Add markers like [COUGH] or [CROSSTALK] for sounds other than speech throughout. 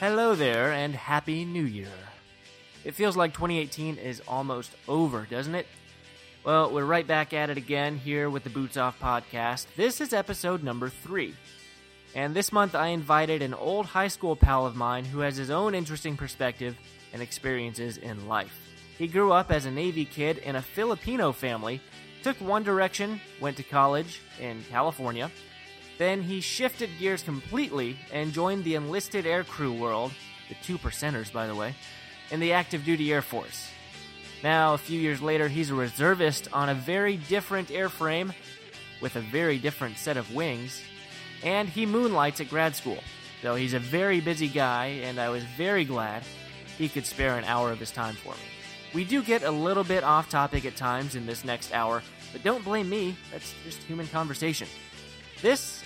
Hello there, and Happy New Year. It feels like 2018 is almost over, doesn't it? Well, we're right back at it again here with the Boots Off podcast. This is episode number three. And this month I invited an old high school pal of mine who has his own interesting perspective and experiences in life. He grew up as a Navy kid in a Filipino family, took one direction, went to college in California, then he shifted gears completely and joined the enlisted aircrew world, the two percenters, by the way, in the active duty Air Force. Now, a few years later, he's a reservist on a very different airframe with a very different set of wings, and he moonlights at grad school. Though he's a very busy guy, and I was very glad he could spare an hour of his time for me. We do get a little bit off topic at times in this next hour, but don't blame me, that's just human conversation. This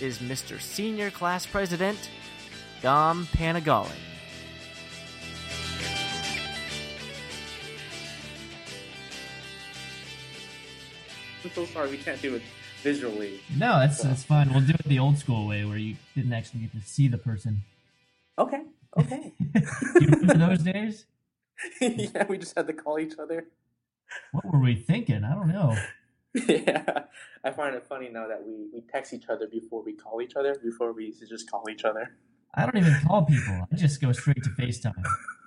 is Mr. Senior Class President, Dom Panagali. I'm so sorry we can't do it visually. No, that's that's fine. We'll do it the old school way where you didn't actually get to see the person. Okay, okay. [LAUGHS] you remember those days? [LAUGHS] yeah, we just had to call each other. What were we thinking? I don't know. [LAUGHS] [LAUGHS] Yeah, I find it funny now that we, we text each other before we call each other, before we used to just call each other. I don't even call people. I just go straight to FaceTime.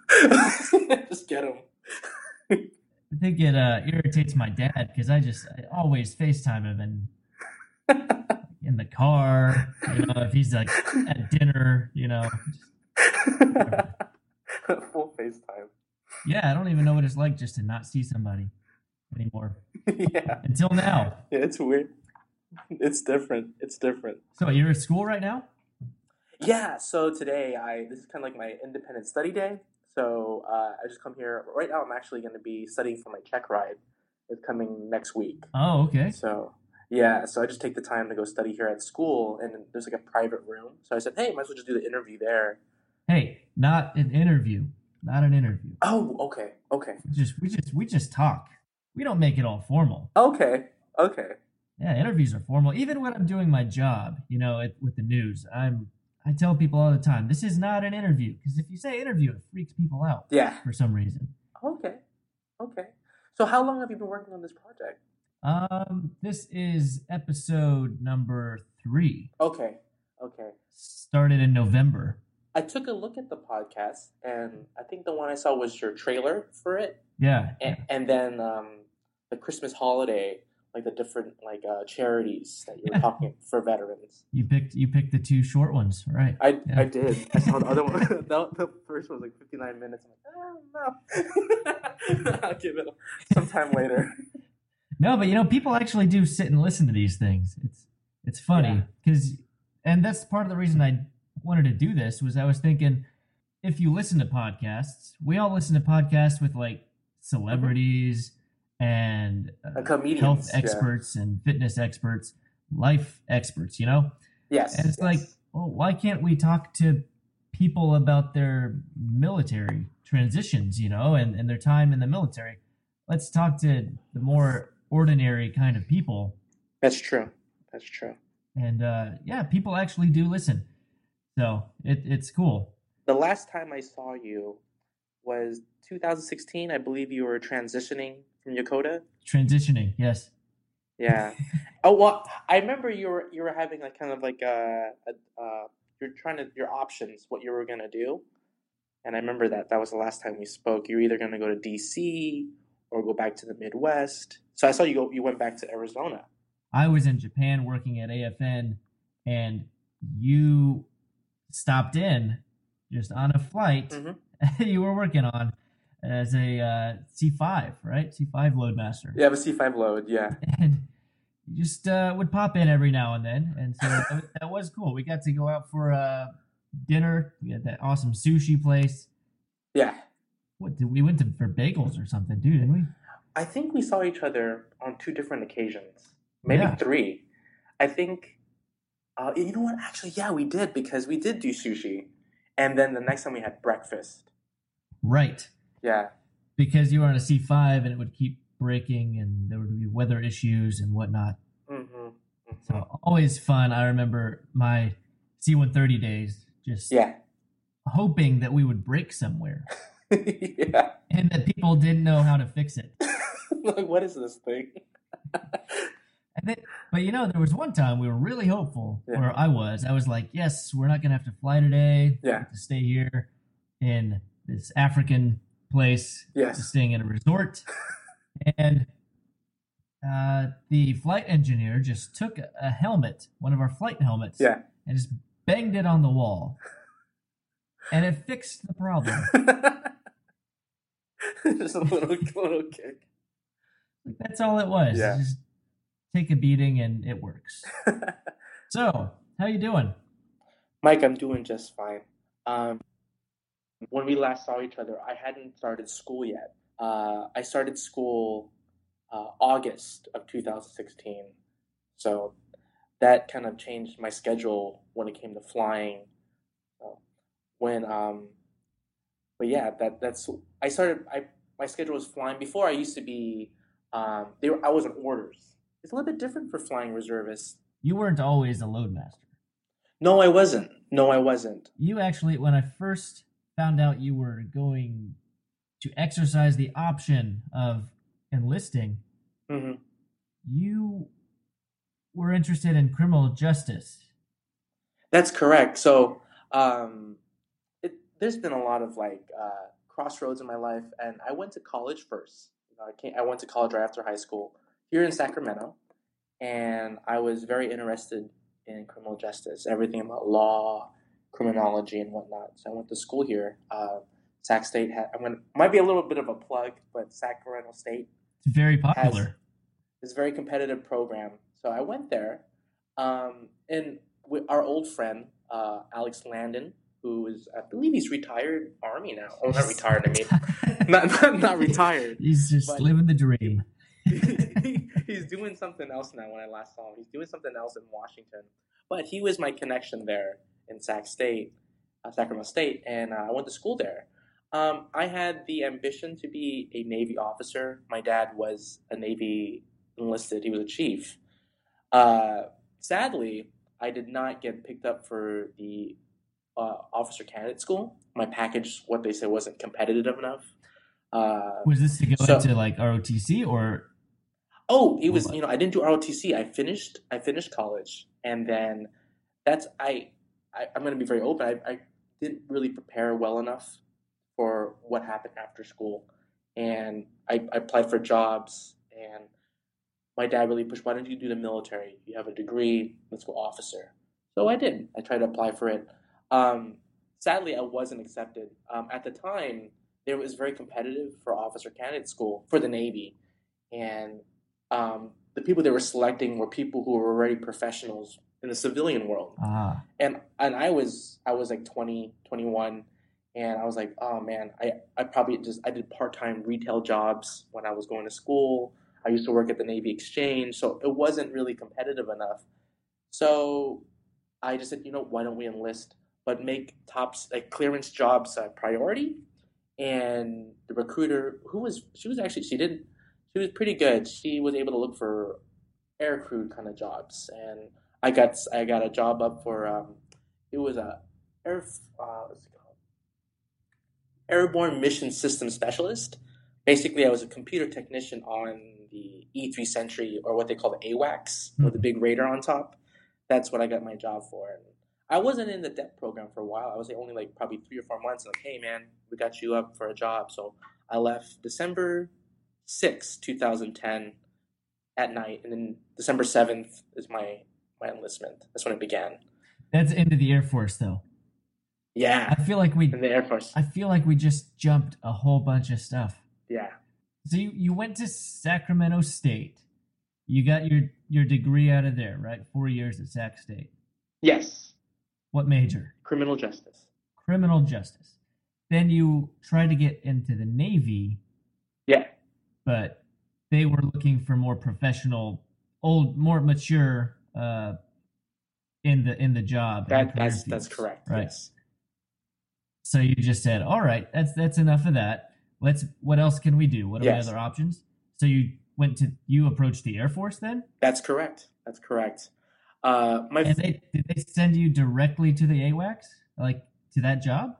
[LAUGHS] just get them. I think it uh, irritates my dad because I just I always FaceTime him and in the car, you know, if he's like at dinner, you know. Full FaceTime. Yeah, I don't even know what it's like just to not see somebody anymore. [LAUGHS] yeah. Until now. Yeah, it's weird. It's different. It's different. So you're at school right now? Yeah, so today I this is kind of like my independent study day. So uh, I just come here. Right now, I'm actually going to be studying for my check ride. It's coming next week. Oh, okay. So yeah, so I just take the time to go study here at school, and there's like a private room. So I said, hey, might as well just do the interview there. Hey, not an interview. Not an interview. Oh, okay, okay, We just we just we just talk. We don't make it all formal. okay, okay. Yeah, interviews are formal. Even when I'm doing my job, you know, it, with the news, I'm I tell people all the time, this is not an interview because if you say interview, it freaks people out Yeah. for some reason. Okay, okay. So how long have you been working on this project? Um, this is episode number three. Okay, okay. Started in November. I took a look at the podcast, and I think the one I saw was your trailer for it. Yeah, and, and then um, the Christmas holiday, like the different like uh, charities that you were Yeah. talking for veterans. you picked you picked the two short ones, right? I, Yeah. I did. I saw the other one. [LAUGHS] [LAUGHS] the, the first one was like fifty nine minutes. I'm like, oh, no. [LAUGHS] I'll give it sometime later. No, but you know, people actually do sit and listen to these things. It's it's funny because, and that's part of the reason I wanted to do this was I was thinking, if you listen to podcasts, we all listen to podcasts with like celebrities and uh, health yeah. experts and fitness experts, life experts. You know, Yes, and it's yes. like, well, why can't we talk to people about their military transitions, you know, and, and their time in the military? Let's talk to the more ordinary kind of people. that's true. That's true. And uh, yeah, people actually do listen. So it, it's cool. The last time I saw you was 2016. I believe you were transitioning from Yokota. Transitioning, yes. Yeah. [LAUGHS] oh well, I remember you were you were having like kind of like a, a uh, you're trying to your options what you were gonna do, and I remember that that was the last time we spoke. You're either gonna go to DC or go back to the Midwest. So I saw you go. You went back to Arizona. I was in Japan working at AFN, and you stopped in just on a flight Mhm. [LAUGHS] you were working on as a uh, C5, right? C5 loadmaster. You have a C five load. Yeah. and you just uh, would pop in every now and then, and so that, was- that was cool. We got to go out for uh, dinner. We had that awesome sushi place. Yeah. What did we went to for bagels or something, dude? Didn't we? I think we saw each other on two different occasions, maybe Yeah. three. I think. Uh, you know what? Actually, yeah, we did because we did do sushi, and then the next time we had breakfast. Right, Yeah. because you were on a C5 and it would keep breaking, and there would be weather issues and whatnot. Mm-hmm. So always fun. I remember my C130 days. Just Yeah. hoping that we would break somewhere [LAUGHS] yeah. and that people didn't know how to fix it. [LAUGHS] like, what is this thing? [LAUGHS] And then, but you know, there was one time we were really hopeful, Yeah. or I was. I was like, yes, we're not going to have to fly today. We Yeah. To stay here in this African place, Yes. staying in a resort. and uh, the flight engineer just took a, a helmet, one of our flight helmets, Yeah. and just banged it on the wall. And it fixed the problem. [LAUGHS] Just a little, [LAUGHS] little kick. That's all it was. Yeah. Just take a beating and it works. [LAUGHS] So, how you doing? Mike, I'm doing just fine. Um, when we last saw each other, I hadn't started school yet. Uh, I started school uh, August of 2016, so that kind of changed my schedule when it came to flying. So when, um, but yeah, that that's I started. I my schedule was flying before. I used to be. Um, they were, I was in orders. It's a little bit different for flying reservists. You weren't always a loadmaster. No, I wasn't. No, I wasn't. You actually, when I first found out you were going to exercise the option of enlisting, hmm you were interested in criminal justice. That's correct. So, um, it, there's been a lot of like uh, crossroads in my life, and I went to college first. You know, I came, I went to college right after high school here in Sacramento, and I was very interested in criminal justice, everything about law, criminology, and whatnot. So I went to school here. Uh, Sac State had. I'm gonna might be a little bit of a plug, but Sacramento State It's very popular. it's a very competitive program. So I went there, um, and we, our old friend uh, Alex Landon, who is I believe he's retired Army now. Oh, not retired. I mean, not not, not retired. He's just living the dream. [LAUGHS] [LAUGHS] he's doing something else now. When I last saw him, he's doing something else in Washington. But he was my connection there in Sac State, uh, Sacramento State, and uh, I went to school there. Um, I had the ambition to be a Navy officer. My dad was a Navy enlisted; he was a chief. Uh, sadly, I did not get picked up for the uh, officer candidate school. My package, what they said, wasn't competitive enough. Uh, Was this to go So- into like ROTC or Oh, it was you know I didn't do ROTC. I finished I finished college, and then that's I, I I'm going to be very open. I, I didn't really prepare well enough for what happened after school, and I, I applied for jobs. And my dad really pushed, "Why don't you do the military? You have a degree. Let's go officer." So I did. I tried to apply for it. Um, sadly, I wasn't accepted. Um, at the time, it was very competitive for officer candidate school for the Navy, and um, the people they were selecting were people who were already professionals in the civilian world. Ah and and i was i was like 20 21 and i was like oh man i i probably just i did part-time retail jobs when i was going to school. I used to work at the navy exchange so it wasn't really competitive enough. So i just said you know why don't we enlist but make tops like clearance jobs a priority? And the recruiter who was she was actually she did she was pretty good. She was able to look for air crew kind of jobs and I got I got a job up for um, it was a air uh, what's it called airborne mission system specialist. Basically, I was a computer technician on the E3 Sentry or what they call the AWACS with the big radar on top. That's what I got my job for. And I wasn't in the DEP program for a while. I was only like probably three or four months. And like, hey man, we got you up for a job. So I left December sixth, 2010 at night. And then December 7th is my my enlistment. That's when it began. that's into the Air Force though. Yeah, I feel like we in the Air Force. I feel like we just jumped a whole bunch of stuff. Yeah, So you, you went to Sacramento State. You got your your degree out of there, right? Four years at Sac State. yes, What major? criminal justice. Criminal justice. Then you tried to get into the Navy, Yeah, but they were looking for more professional, old, more mature uh, in the in the job. that that's that's correct. Right. Yes. So you just said, "All right, that's that's enough of that. Let's. What else can we do? What are Yes. the other options?" So you went to you approached the Air Force then, That's correct. That's correct. Uh, my and they did they send you directly to the AWACS, like to that job?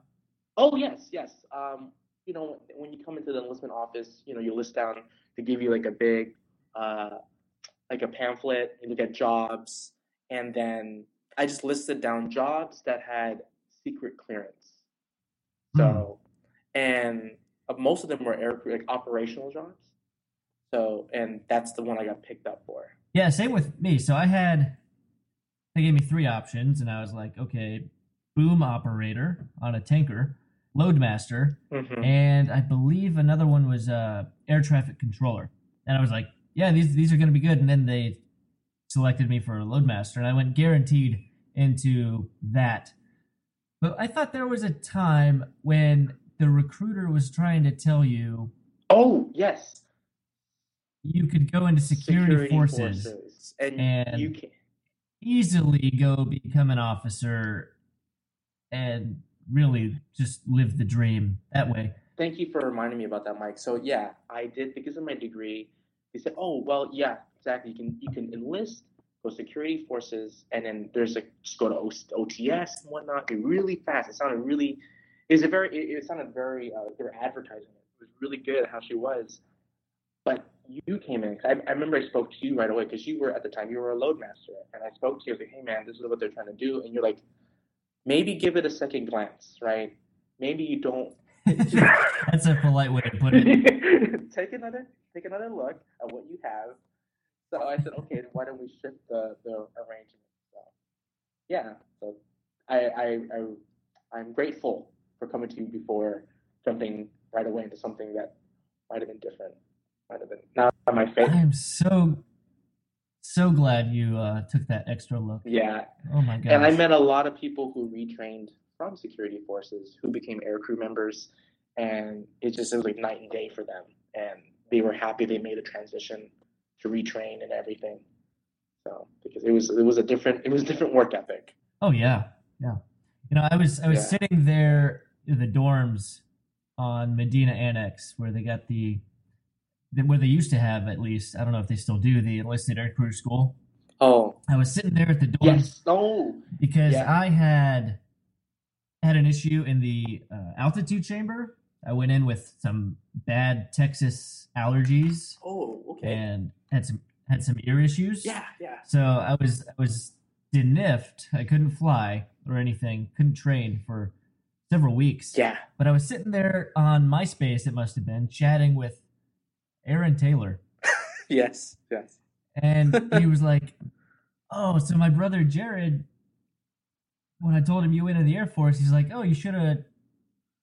Oh yes, yes. Um, you know, when you come into the enlistment office, you know, you list down to give you like a big, uh, like a pamphlet. You look at jobs, and then I just listed down jobs that had secret clearance. So, and uh, most of them were air like operational jobs. So, and that's the one I got picked up for. Yeah, same with me. So I had they gave me three options, and I was like, okay, boom operator on a tanker, loadmaster, Mhm. and I believe another one was uh, air traffic controller. And I was like, yeah, these these are going to be good. And then they selected me for a loadmaster, and I went guaranteed into that. But I thought there was a time when the recruiter was trying to tell you Oh yes, you could go into security, forces, and, and- you can. easily go become an officer and really just live the dream that way. Thank you for reminding me about that, Mike. So yeah, I did because of my degree. They said, "Oh, well, yeah, exactly. You can you can enlist, go security forces, and then there's like just go to OTS and whatnot. Be really fast. It sounded really. It was a very. It, it sounded very. Uh, they were advertising it. It was really good how she was. But you came in. I, I remember I spoke to you right away because you were at the time you were a loadmaster, and I spoke to you. I was like, "Hey, man, this is what they're trying to do," and you're like, "Maybe give it a second glance, right? Maybe you don't." [LAUGHS] That's a polite way to put it. [LAUGHS] take another take another look at what you have. So I [LAUGHS] said, okay, why don't we shift the, the arrangement? So yeah, so I, I I I'm grateful for coming to you before jumping right away into something that might have been different. Might have been not my favorite. I'm so so glad you uh, took that extra look. Yeah, Oh my god! and I met a lot of people who retrained from security forces who became aircrew members, and it just it was like night and day for them, and they were happy they made a transition to retrain and everything. So because it was it was a different it was a different work ethic. Oh yeah, yeah. You know, I was I was Yeah. sitting there in the dorms on Medina Annex where they got the, the where they used to have at least I don't know if they still do the enlisted aircrew school. Oh I was sitting there at the dorms yes, no, because Yeah. I had had an issue in the uh, altitude chamber. I went in with some bad Texas allergies oh okay, and had some had some ear issues. yeah, yeah, So I was I was deniffed. I couldn't fly or anything. Couldn't train for several weeks. yeah. But I was sitting there on MySpace. It must have been chatting with Aaron Taylor, [LAUGHS] Yes, yes. and [LAUGHS] he was like, "Oh, so my brother Jared." When I told him you went into the Air Force, he's like, "Oh, you should have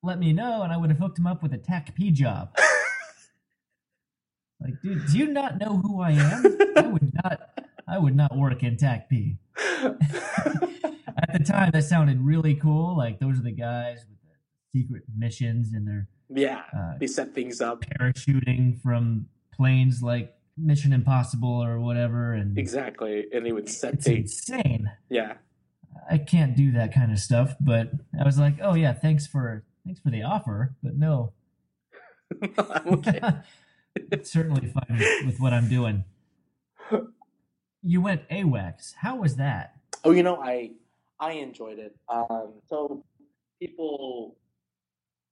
let me know, and I would have hooked him up with a TACP job." [LAUGHS] Like, dude, do you not know who I am? I would not. I would not work in TACP. [LAUGHS] At the time, that sounded really cool. Like those are the guys with the secret missions and they're yeah, uh, they set things up parachuting from planes like Mission Impossible or whatever. And exactly, and they would set it's things. insane. Yeah, I can't do that kind of stuff. But I was like, oh yeah, thanks for thanks for the offer, but no, [LAUGHS] okay. it's [LAUGHS] certainly fine with, with what I'm doing. You went AWACS. How was that? Oh, you know, I I enjoyed it. Um, so people,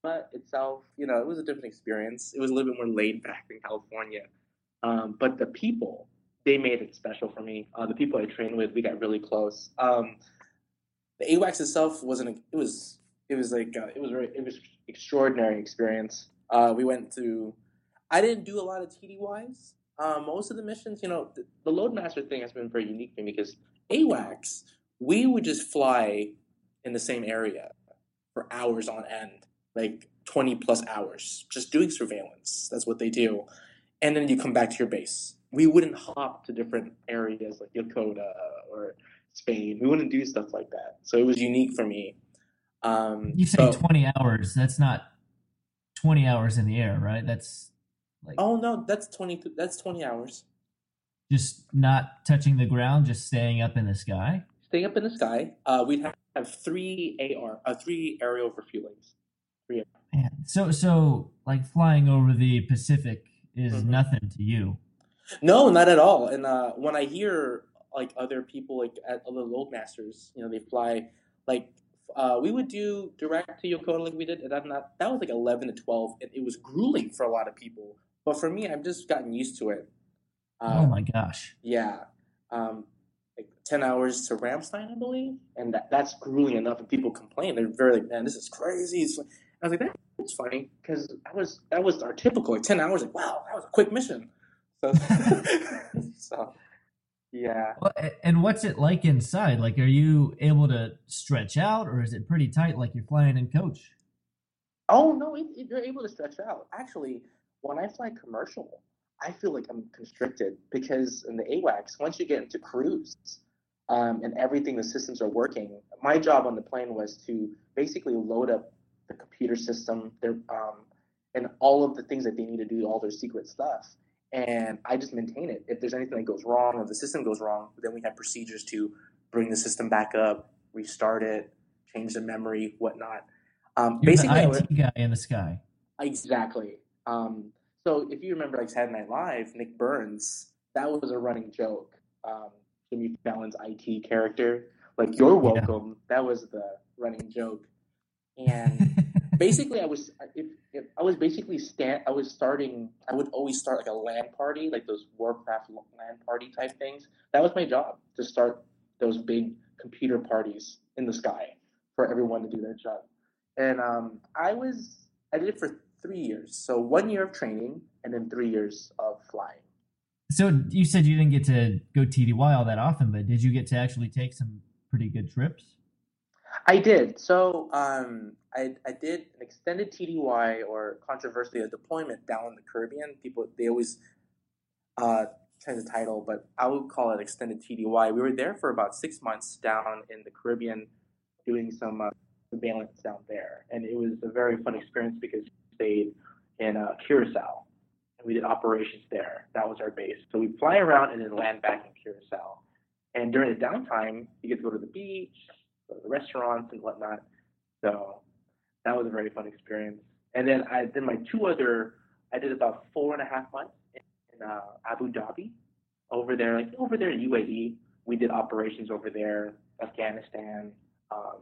but itself, you know, it was a different experience. It was a little bit more laid back than California, um, but the people they made it special for me. Uh, the people I trained with, we got really close. Um, the AWACS itself wasn't. It was. It was like uh, it was. Very, it was extraordinary experience. Uh, we went to. I didn't do a lot of TDYs. Uh, most of the missions, you know, the, the Loadmaster thing has been very unique for me because AWACS, we would just fly in the same area for hours on end, like 20 plus hours, just doing surveillance. That's what they do. And then you come back to your base. We wouldn't hop to different areas like Yokota or Spain. We wouldn't do stuff like that. So it was unique for me. Um, You say so- 20 hours. That's not 20 hours in the air, right? That's like Oh no, that's 20 that's 20 hours. just not touching the ground, just staying up in the sky. Staying up in the sky. Uh, we'd have, have three AR, uh, three aerial refuelings. Man, so so like flying over the Pacific is Mhm. nothing to you. No, not at all. And uh, when I hear like other people, like at other loadmasters, you know, they fly like uh, we would do direct to Yokota like we did, and that not that was like eleven to twelve, and it was grueling for a lot of people. But for me, I've just gotten used to it. Um, oh my gosh! Yeah, um, like ten hours to Ramstein, I believe, and that, that's grueling enough. And people complain; they're very like, "Man, this is crazy." I was like, "That's funny," because that was that was our typical like ten hours. Like, wow, that was a quick mission. So, [LAUGHS] so yeah. And what's it like inside? Like, are you able to stretch out, or is it pretty tight, like you're flying in coach? Oh no, it, it, you're able to stretch out. Actually, when I fly commercial, I feel like I'm constricted because in the AWACS, once you get into cruise um, and everything, the systems are working. My job on the plane was to basically load up the computer system, their um, and all of the things that they need to do, all their secret stuff and I just maintain it. If there's anything that goes wrong, if the system goes wrong, then we have procedures to bring the system back up, restart it, change the memory, whatnot. Um, You're basically, the IT guy in the sky. Exactly. Um, so if you remember, like Saturday Night Live, Nick Burns, that was a running joke. Um, Jimmy Fallon's IT character, like "You're welcome," yeah. that was the running joke, and [LAUGHS] basically, I was if, if I was basically stand. I was starting. I would always start like a LAN party, like those Warcraft LAN party type things. That was my job to start those big computer parties in the sky for everyone to do their job. And um, I was I did it for three years. So one year of training and then three years of flying. So you said you didn't get to go TDY all that often, but did you get to actually take some pretty good trips? I did. So um, I, I did an extended TDY or controversially a deployment down in the Caribbean. People they always uh, change the title, but I would call it extended TDY. We were there for about six months down in the Caribbean, doing some uh, surveillance down there, and it was a very fun experience because we stayed in uh, Curacao and we did operations there. That was our base. So we fly around and then land back in Curacao. And during the downtime, you get to go to the beach, the restaurants and whatnot. So that was a very fun experience. And then I did my two other. I did about four and a half months in, in uh, Abu Dhabi, over there, like over there in UAE. We did operations over there, Afghanistan, um,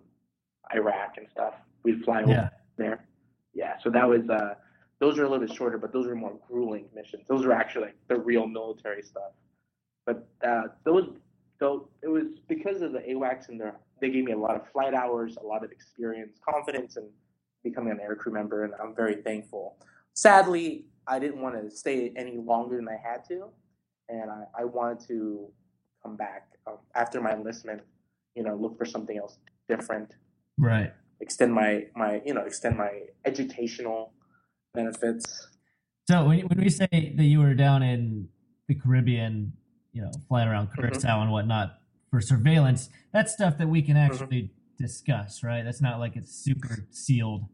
Iraq, and stuff. We'd fly over there. Yeah, so that was. Uh, those are a little bit shorter, but those are more grueling missions. Those are actually like the real military stuff. But uh, those, so it was because of the AWACS and their, they gave me a lot of flight hours, a lot of experience, confidence, and becoming an aircrew member, and I'm very thankful. Sadly, I didn't want to stay any longer than I had to, and I, I wanted to come back um, after my enlistment. You know, look for something else different. Right. Extend my my you know extend my educational benefits. So when when we say that you were down in the Caribbean, you know, flying around mm-hmm. Curacao mm-hmm. and whatnot for surveillance, that's stuff that we can mm-hmm. actually mm-hmm discuss, right? That's not like it's super sealed.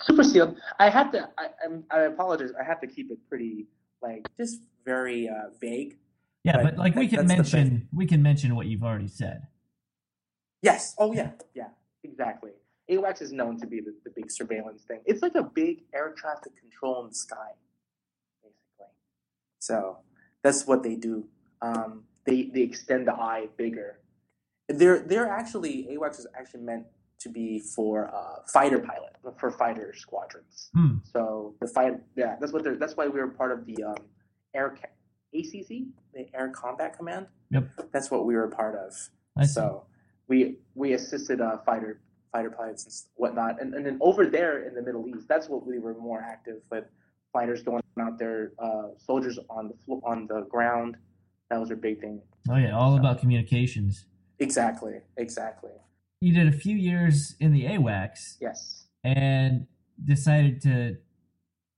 Super sealed. I have to. I, I apologize. I have to keep it pretty like just very uh, vague. Yeah, but, but like we can mention we can mention what you've already said. Yes. Oh yeah. Yeah. Exactly. AWACS is known to be the, the big surveillance thing. It's like a big air traffic control in the sky, basically. So that's what they do. Um, they they extend the eye bigger they're they're actually AWACS is actually meant to be for uh, fighter pilot for fighter squadrons. Hmm. So the fight, yeah, that's what they're. That's why we were part of the um, air ACC, the Air Combat Command. Yep, that's what we were a part of. I so we we assisted uh, fighter fighter pilots and whatnot, and and then over there in the Middle East, that's what we were more active with fighters going out there, uh, soldiers on the flo- on the ground. That was a big thing. Oh yeah, all so. about communications. Exactly. Exactly. You did a few years in the AWACS. Yes. And decided to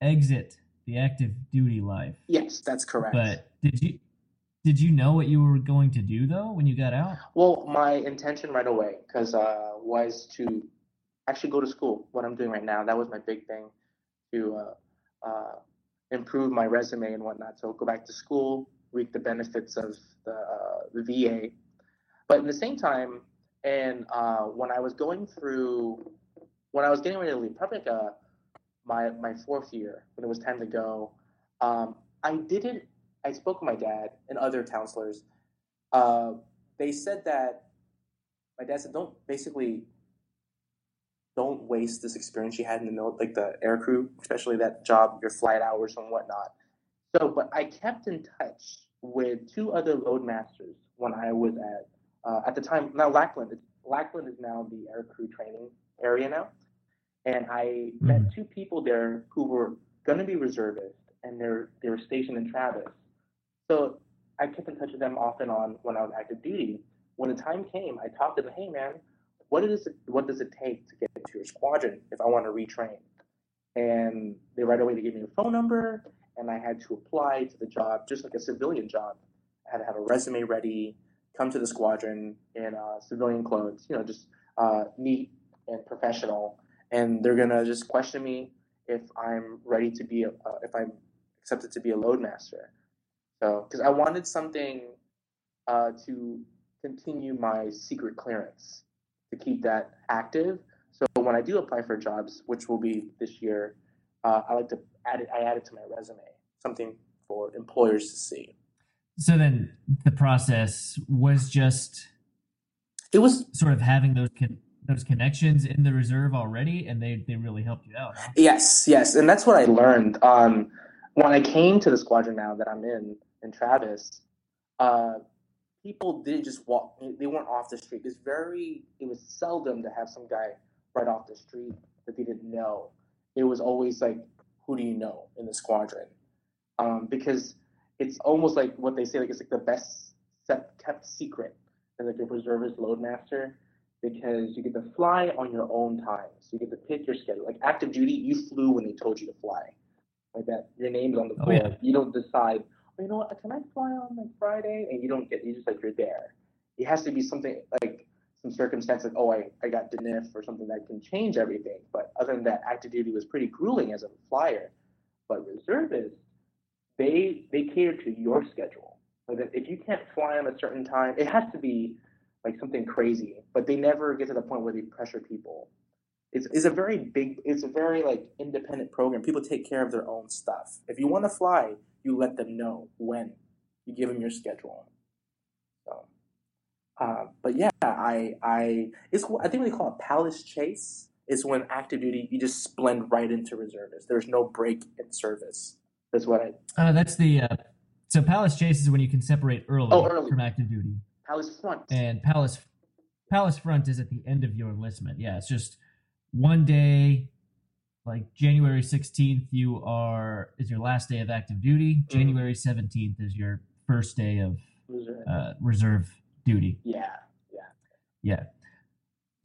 exit the active duty life. Yes, that's correct. But did you did you know what you were going to do though when you got out? Well, my intention right away because uh, was to actually go to school. What I'm doing right now that was my big thing to uh, uh, improve my resume and whatnot. So go back to school, reap the benefits of the, uh, the VA, but in the same time, and uh, when I was going through, when I was getting ready to leave, probably like a, my my fourth year when it was time to go, um, I didn't. I spoke with my dad and other counselors. Uh, they said that my dad said, don't basically don't waste this experience you had in the middle, like the air crew, especially that job, your flight hours and whatnot. So, but I kept in touch with two other loadmasters when I was at uh, at the time. Now Lackland, Lackland is now the air crew training area now, and I met Mhm. two people there who were going to be reservists, and they're they were stationed in Travis. So I kept in touch with them off and on when I was active duty. When the time came, I talked to them. Hey, man, what is it? What does it take to get into your squadron if I want to retrain? And they right away they gave me a phone number, and I had to apply to the job just like a civilian job. I had to have a resume ready, come to the squadron in uh, civilian clothes, you know, just uh, neat and professional. And they're gonna just question me if I'm ready to be, a, uh, if I'm accepted to be a loadmaster. So, because I wanted something uh, to continue my secret clearance, to keep that active. So when I do apply for jobs, which will be this year, uh, I like to add it. I add it to my resume, something for employers to see. So then the process was just It was sort of having those con- those connections in the reserve already, and they they really helped you out. Huh? Yes, yes, and that's what I learned. Um, when I came to the squadron now that I'm in in Travis, uh, people didn't just walk; they weren't off the street. It's very, it was seldom to have some guy right off the street that they didn't know. It was always like, who do you know in the squadron? Um, because it's almost like what they say, like it's like the best kept secret as like a reservist loadmaster because you get to fly on your own time. So you get to pick your schedule. Like active duty, you flew when they told you to fly. Like that, your name's on the Oh, board. yeah. You don't decide, oh, you know what, can I fly on like Friday? And you don't get, you just like, you're there. It has to be something like some circumstance like, oh, I, I got DNIF or something that can change everything. But other than that, active duty was pretty grueling as a flyer. But reservists, they they cater to your schedule. Like if you can't fly on a certain time, it has to be like something crazy. But they never get to the point where they pressure people. It's, it's a very big, it's a very like independent program. People take care of their own stuff. If you want to fly, you let them know when. You give them your schedule. So, uh, but yeah, I I it's I think what they call a palace chase is when active duty you just blend right into reservists. There's no break in service. That's what I Uh, that's the uh, so Palace Chase is when you can separate early, Oh, early. from active duty, palace front. and Palace Palace Front is at the end of your enlistment. Yeah, it's just one day, like January sixteenth, you are is your last day of active duty. Mm-hmm. January seventeenth is your first day of Reserve. uh, reserve duty. yeah, yeah. Yeah.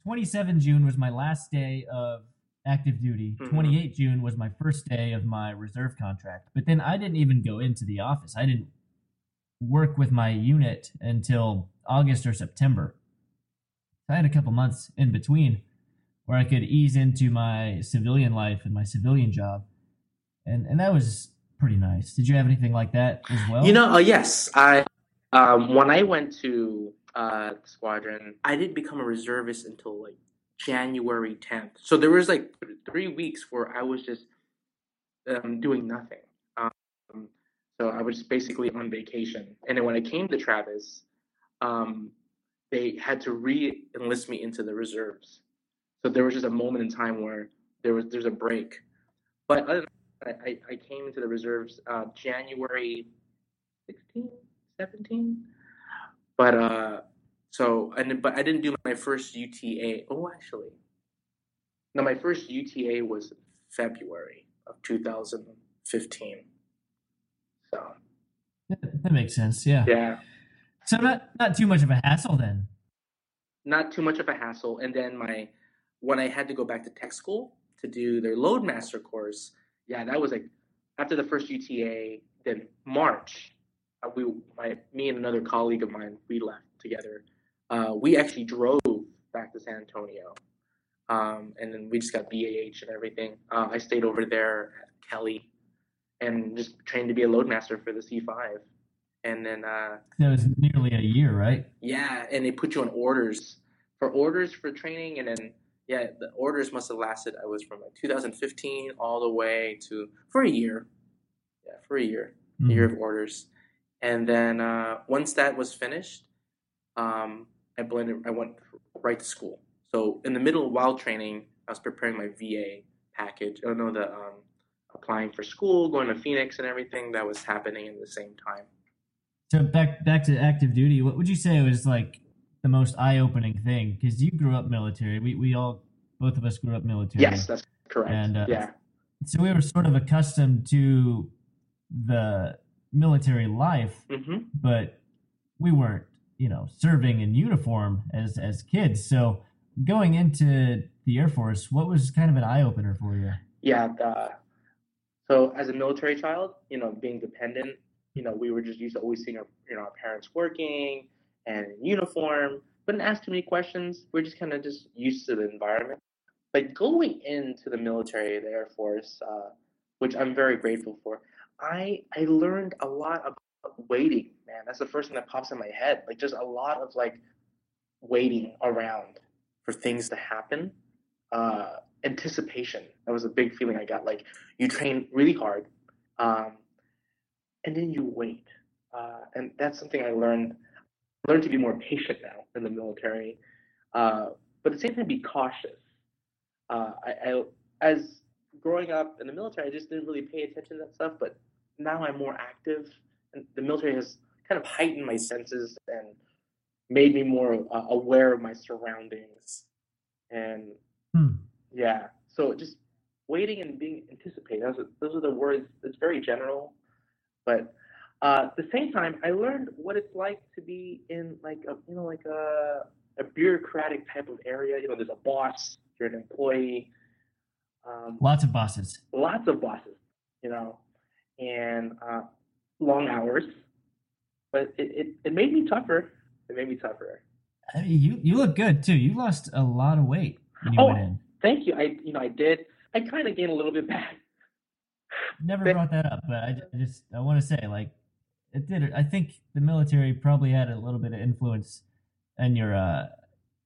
27 June was my last day of active duty. Mhm. 28 June was my first day of my reserve contract. But then I didn't even go into the office. I didn't work with my unit until August or September. I had a couple months in between where I could ease into my civilian life and my civilian job. And and that was pretty nice. Did you have anything like that as well? You know, uh, yes, I um, when I went to uh, squadron, I didn't become a reservist until like January 10th. So there was like three weeks where I was just um, doing nothing. Um, so I was basically on vacation. And then when I came to Travis, um, they had to re-enlist me into the reserves. So there was just a moment in time where there was there's a break. But other than that, I, I came into the reserves uh, January 16, 17. But uh, so and but I didn't do my first UTA. Oh, actually, no, my first UTA was February of 2015. So that, that makes sense. Yeah. yeah, So not not too much of a hassle then. not too much of a hassle. And then my when I had to go back to tech school to do their Loadmaster course, yeah, that was like after the first UTA. Then March, uh, we my me and another colleague of mine we left together. Uh, we actually drove back to San Antonio, um, and then we just got BAH and everything. Uh, I stayed over there at Kelly, and just trained to be a loadmaster for the C5. And then uh, That was nearly a year, right? yeah, and they put you on orders for orders for training, and then yeah, the orders must have lasted. I was from like 2015 all the way to for a year. Yeah, for a year, a year of orders, and then uh, once that was finished, um, I blended. I went right to school. So in the middle while training, I was preparing my VA package. I don't know the um, applying for school, going to Phoenix, and everything that was happening at the same time. So back back to active duty. What would you say was like the most eye opening thing? Because you grew up military. We we all both of us grew up military. Yes, that's correct. And, uh, yeah, So we were sort of accustomed to the military life, hmm but we weren't, you know, serving in uniform as as kids. So going into the Air Force, what was kind of an eye opener for you? yeah. The, so as a military child, you know, being dependent, you know, we were just used to always seeing our, you know, our parents working and uniform, didn't ask too many questions. We're just kind of just used to the environment. But going into the military, the Air Force, uh, which I'm very grateful for, I I learned a lot about waiting. Man, that's the first thing that pops in my head. Like just a lot of like waiting around for things to happen. Uh, anticipation. That was a big feeling I got. Like you train really hard, um, and then you wait, uh, and that's something I learned. Learned to be more patient now in the military, uh, but at the same time be cautious. Uh, I, I as growing up in the military, I just didn't really pay attention to that stuff. But now I'm more active, and the military has kind of heightened my senses and made me more uh, aware of my surroundings. And Hmm. yeah, so just waiting and being anticipated. Those are, those are the words. It's very general, but uh, at the same time, I learned what it's like to be in like a you know like a a bureaucratic type of area. You know, there's a boss, you're an employee. Um, Lots of bosses. lots of bosses, you know, and uh, long hours. But it, it, it made me tougher. It made me tougher. I mean, you you look good too. You lost a lot of weight when you Oh. went in. Thank you. I you know I did. I kind of gained a little bit back. Never But- brought that up, but I just I want to say like it did. I think the military probably had a little bit of influence in your uh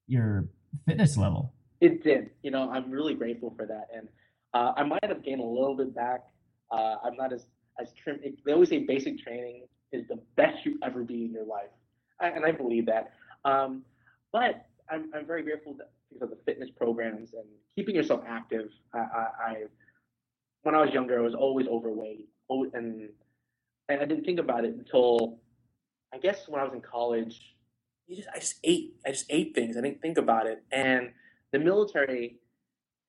your fitness level. It did. You know, I'm really grateful for that, and uh, I might have gained a little bit back. Uh, I'm not as as trim. They always say basic training is the best you ever be in your life, I, and I believe that. Um, but I'm I'm very grateful that because of the fitness programs and keeping yourself active. I, I, I when I was younger, I was always overweight, and and I didn't think about it until I guess when I was in college. You just I just ate. I just ate things. I didn't think about it, and the military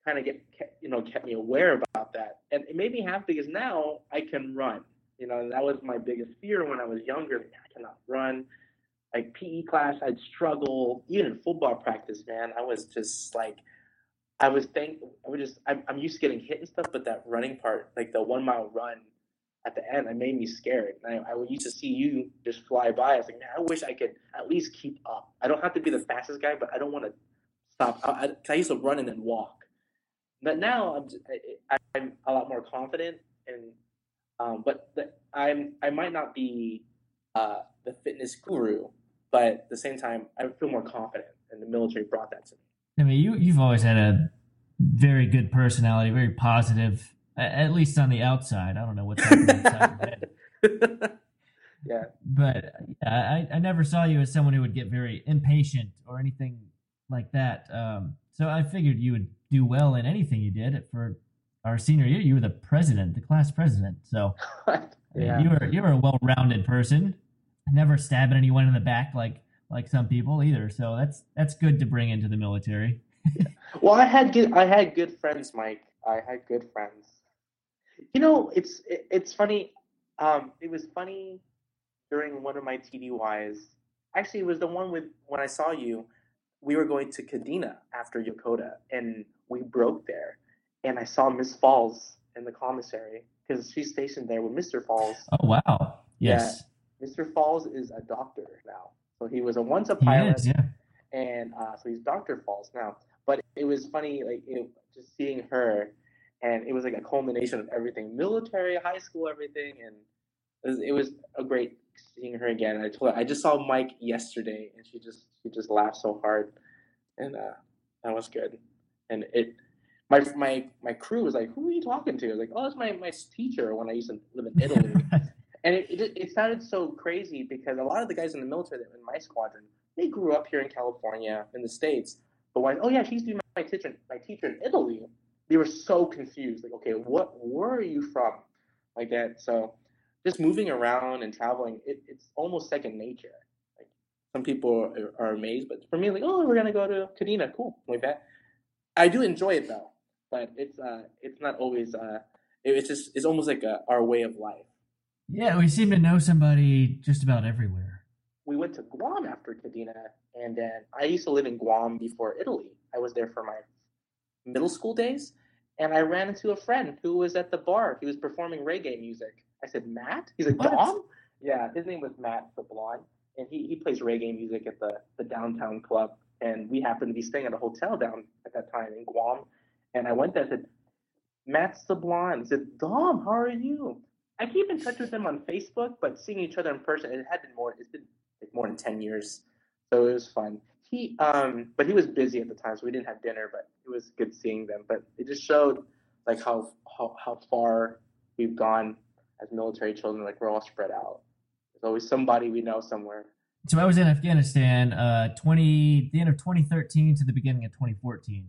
kind of get you know kept me aware about that, and it made me happy because now I can run. You know, that was my biggest fear when I was younger. Like, I cannot run. Like PE class, I'd struggle. Even in football practice, man, I was just like, I was think I was just I'm, I'm used to getting hit and stuff, but that running part, like the one mile run at the end, it made me scared. And I, I used to see you just fly by. I was like, man, I wish I could at least keep up. I don't have to be the fastest guy, but I don't want to stop. I, I, I used to run and then walk. But now I'm I, I'm a lot more confident, and um, but the, I'm I might not be uh, the fitness guru, but at the same time, I feel more confident, and the military brought that to me. I mean, you you've always had a very good personality, very positive, at least on the outside. I don't know what's happening inside your head, [LAUGHS] yeah, but yeah, I I never saw you as someone who would get very impatient or anything like that. Um, so I figured you would do well in anything you did. For our senior year, you were the president, the class president. So [LAUGHS] yeah. you were you were a well-rounded person. Never stabbing anyone in the back like like some people either. So that's that's good to bring into the military. [LAUGHS] Well, I had good I had good friends, Mike. I had good friends. You know, it's it, it's funny. Um, it was funny during one of my TDYs. Actually, it was the one with when I saw you. We were going to Kadena after Yokota, and we broke there. And I saw Miss Falls in the commissary because she's stationed there with Mr. Falls. Oh wow! Yes, Mr. Falls is a doctor now, so he was a once a pilot is. Yeah. and uh, so he's Doctor Falls now. But it was funny, like you know, just seeing her, and it was like a culmination of everything: military, high school, everything, and it was, it was a great seeing her again. I told her I just saw Mike yesterday, and she just she just laughed so hard, and uh, that was good. And it, my my my crew was like, "Who are you talking to?" I was like, "Oh, it's my my teacher when I used to live in Italy." [LAUGHS] And it, it, it sounded so crazy because a lot of the guys in the military that were in my squadron they grew up here in California in the states. But when oh yeah, she used to be my teacher my teacher in Italy. They were so confused. Like okay, what where are you from? Like that. So just moving around and traveling, it, it's almost second nature. Like some people are, are amazed, but for me, like oh, we're gonna go to Kadena, cool, like that. I do enjoy it though, but it's uh, it's not always uh, it, it's just it's almost like a, our way of life. Yeah, we seem to know somebody just about everywhere. We went to Guam after Kadena, and then I used to live in Guam before Italy. I was there for my middle mm-hmm. school days, and I ran into a friend who was at the bar. He was performing reggae music. I said, Matt? He's like, What? Dom? Yeah, his name was Matt the Blonde, and he, he plays reggae music at the, the downtown club. And we happened to be staying at a hotel down at that time in Guam. And I went there and said, Matt's the Blonde. He said, Dom, how are you? I keep in touch with him on Facebook, but seeing each other in person, it had been more, it's been like more than 10 years. So it was fun. He, um, but he was busy at the time, so we didn't have dinner, but it was good seeing them. But it just showed like how, how, how far we've gone as military children. Like we're all spread out. There's always somebody we know somewhere. So I was in Afghanistan, uh, twenty the end of 2013 to the beginning of 2014,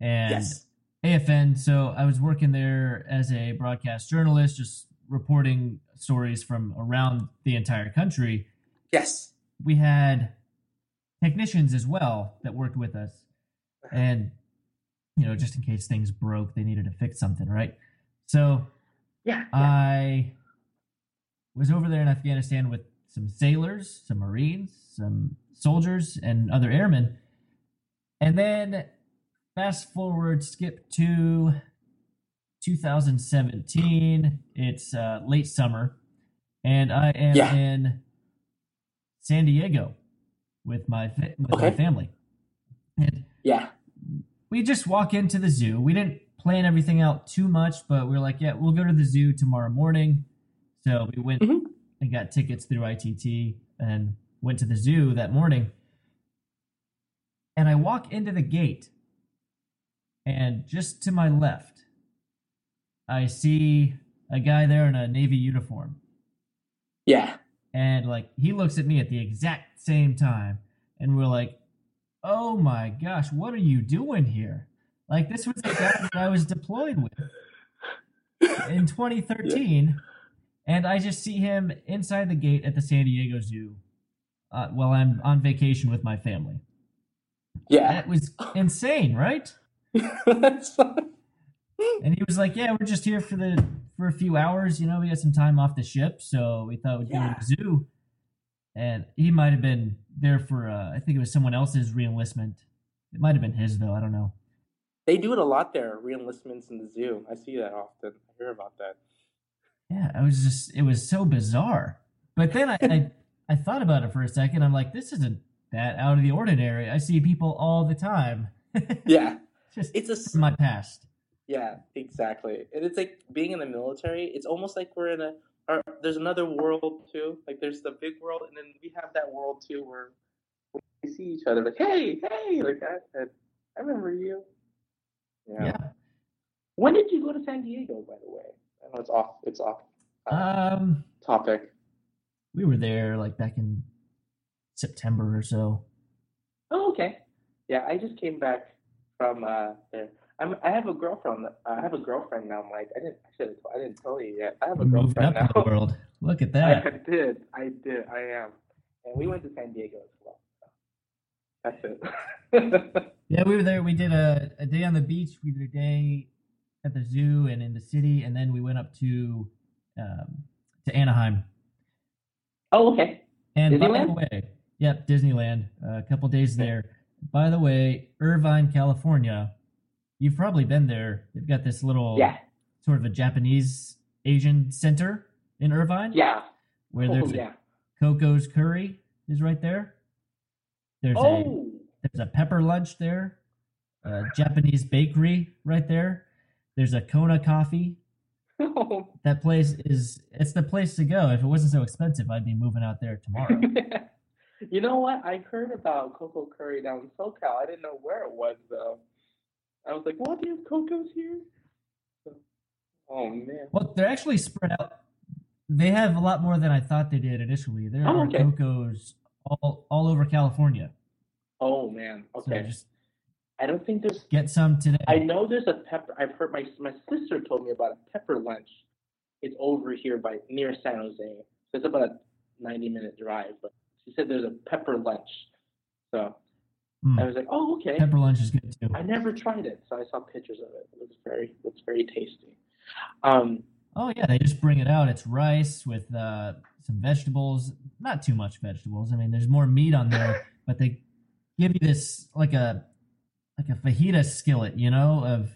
and yes. AFN. So I was working there as a broadcast journalist, just reporting stories from around the entire country. Yes. We had technicians as well that worked with us, and you know, just in case things broke, they needed to fix something, right? So Yeah. yeah. I was over there in Afghanistan with some sailors, some Marines, some soldiers, and other airmen. And then fast forward, skip to 2017. It's uh, late summer, and I am Yeah. in San Diego with my fa- with my family. And yeah. we just walk into the zoo. We didn't plan everything out too much, but we are like, yeah, we'll go to the zoo tomorrow morning. So we went Mhm. and got tickets through ITT and went to the zoo that morning. And I walk into the gate, and just to my left, I see a guy there in a Navy uniform. Yeah. And like he looks at me at the exact same time, and we're like, "Oh my gosh, what are you doing here?" Like this was the guy that I was deployed with in [LAUGHS] 2013, and I just see him inside the gate at the San Diego Zoo uh, while I'm on vacation with my family. Yeah. That was insane, right? [LAUGHS] That's. And he was like, "Yeah, we're just here for the for a few hours. You know, we got some time off the ship, so we thought we'd go to the zoo." And he might have been there for, uh, I think it was someone else's reenlistment. It might have been his though. I don't know. They do it a lot there, reenlistments in the zoo. I see that often. I hear about that. Yeah, it was just it was so bizarre. But then I I, I thought about it for a second. I'm like, this isn't that out of the ordinary. I see people all the time. [LAUGHS] Yeah. just It's a my past. Yeah, exactly. And it's like being in the military, it's almost like we're in a or there's another world too. Like there's the big world and then we have that world too where we see each other like, hey, hey, like that. And I remember you. Yeah. Yeah. When did you go to San Diego, by the way? I know it's off it's off uh, Um, topic. we were there like back in September or so. Oh, okay. Yeah, I just came back from uh there. I'm, I have a girlfriend. I have a girlfriend now, Mike. I didn't. I should. I didn't tell you yet. I have a Moving girlfriend up in now. the world. Look at [LAUGHS] that. I did. I did. I am. And we went to San Diego as well. That's it. [LAUGHS] Yeah, we were there. We did a, a day on the beach. We did a day at the zoo and in the city, and then we went up to um, to Anaheim. oh, okay. And by Disneyland? the way, yep, Disneyland. Uh, a couple days there. By the way, Irvine, California. You've probably been there. They've got this little Yeah. sort of a Japanese Asian center in Irvine, Yeah. where Oh, there's a yeah. Coco's Curry is right there. There's a Oh. there's a pepper lunch there, a Japanese bakery right there. There's a Kona coffee. Oh. [LAUGHS] That place is it's the place to go. If it wasn't so expensive, I'd be moving out there tomorrow. [LAUGHS] you know what? I heard about Coco Curry down in SoCal. I didn't know where it was though. I was like, "What? Do you have Coco's here?" Oh man. well, they're actually spread out. They have a lot more than I thought they did initially. There Oh, are okay. Cocos all all over California. Oh man. So Okay. just I don't think there's. get some today. I know there's a pepper. I've heard my my sister told me about a pepper lunch. It's over here by near San Jose. So it's about a 90 minute drive. But she said there's a pepper lunch. So Mm. I was like, oh okay. Pepper lunch is good too. I never tried it, so I saw pictures of it. It looks very looks very tasty. Um, Oh yeah, they just bring it out. It's rice with uh, some vegetables. Not too much vegetables. I mean, there's more meat on there, [LAUGHS] but they give you this like a like a fajita skillet, you know, of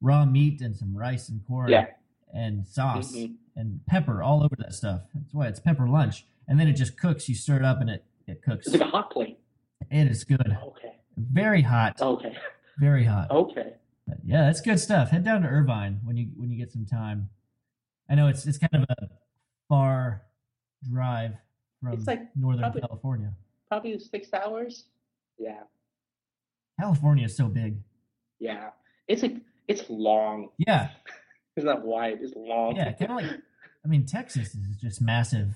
raw meat and some rice and corn yeah. and sauce Mhm. and pepper all over that stuff. That's why it's pepper lunch. And then it just cooks. You stir it up and it it cooks. It's like a hot plate. It is good. Okay. Very hot. Okay. Very hot. Okay. But yeah, that's good stuff. Head down to Irvine when you when you get some time. I know it's it's kind of a far drive from It's like Northern probably- California. Probably six hours. Yeah. California is so big. Yeah. It's like it's long. Yeah, [LAUGHS] It's not wide. It's long. yeah, kind of like I mean Texas is just massive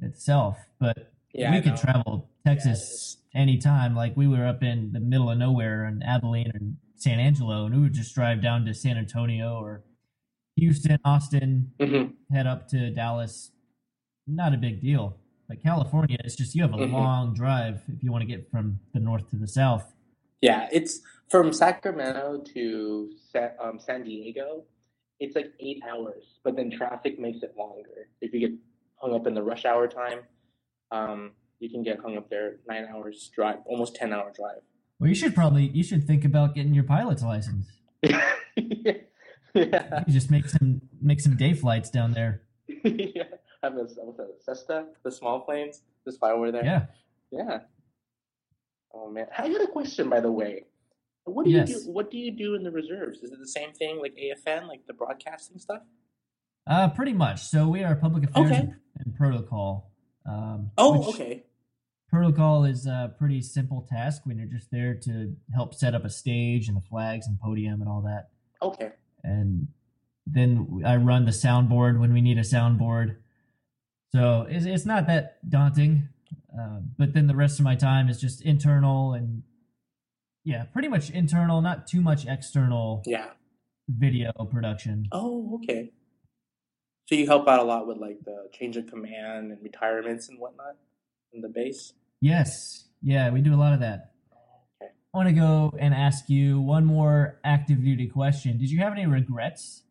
itself, but Yeah, we I could know. travel Texas anytime. Like we were up in the middle of nowhere in Abilene and San Angelo, and we would just drive down to San Antonio or Houston, Austin, Mhm. head up to Dallas. Not a big deal. But California, it's just you have a Mhm. long drive if you want to get from the north to the south. Yeah, it's from Sacramento to Sa- um, San Diego. It's like eight hours, but then traffic makes it longer. If you get hung up in the rush hour time, um, you can get hung up there nine hours drive, almost ten hour drive. Well, you should probably you should think about getting your pilot's license. [LAUGHS] yeah, You just make some make some day flights down there. [LAUGHS] yeah. Have a what's that, Cessna, the small planes, just fly over there. Yeah. Yeah. Oh man, I got a question by the way. What do you do? What do you do in the reserves? Is it the same thing like AFN, like the broadcasting stuff? Uh, pretty much. So we are public affairs Okay. and protocol. Um, Oh, okay. Protocol is a pretty simple task when you're just there to help set up a stage and the flags and podium and all that. Okay. And then I run the soundboard when we need a soundboard. So it's, it's not that daunting. Uh, but then the rest of my time is just internal and yeah, pretty much internal, not too much external Yeah. video production. Oh, okay. So you help out a lot with like the change of command and retirements and whatnot in the base. Yes. Yeah, we do a lot of that. Okay. I want to go and ask you one more active duty question. Did you have any regrets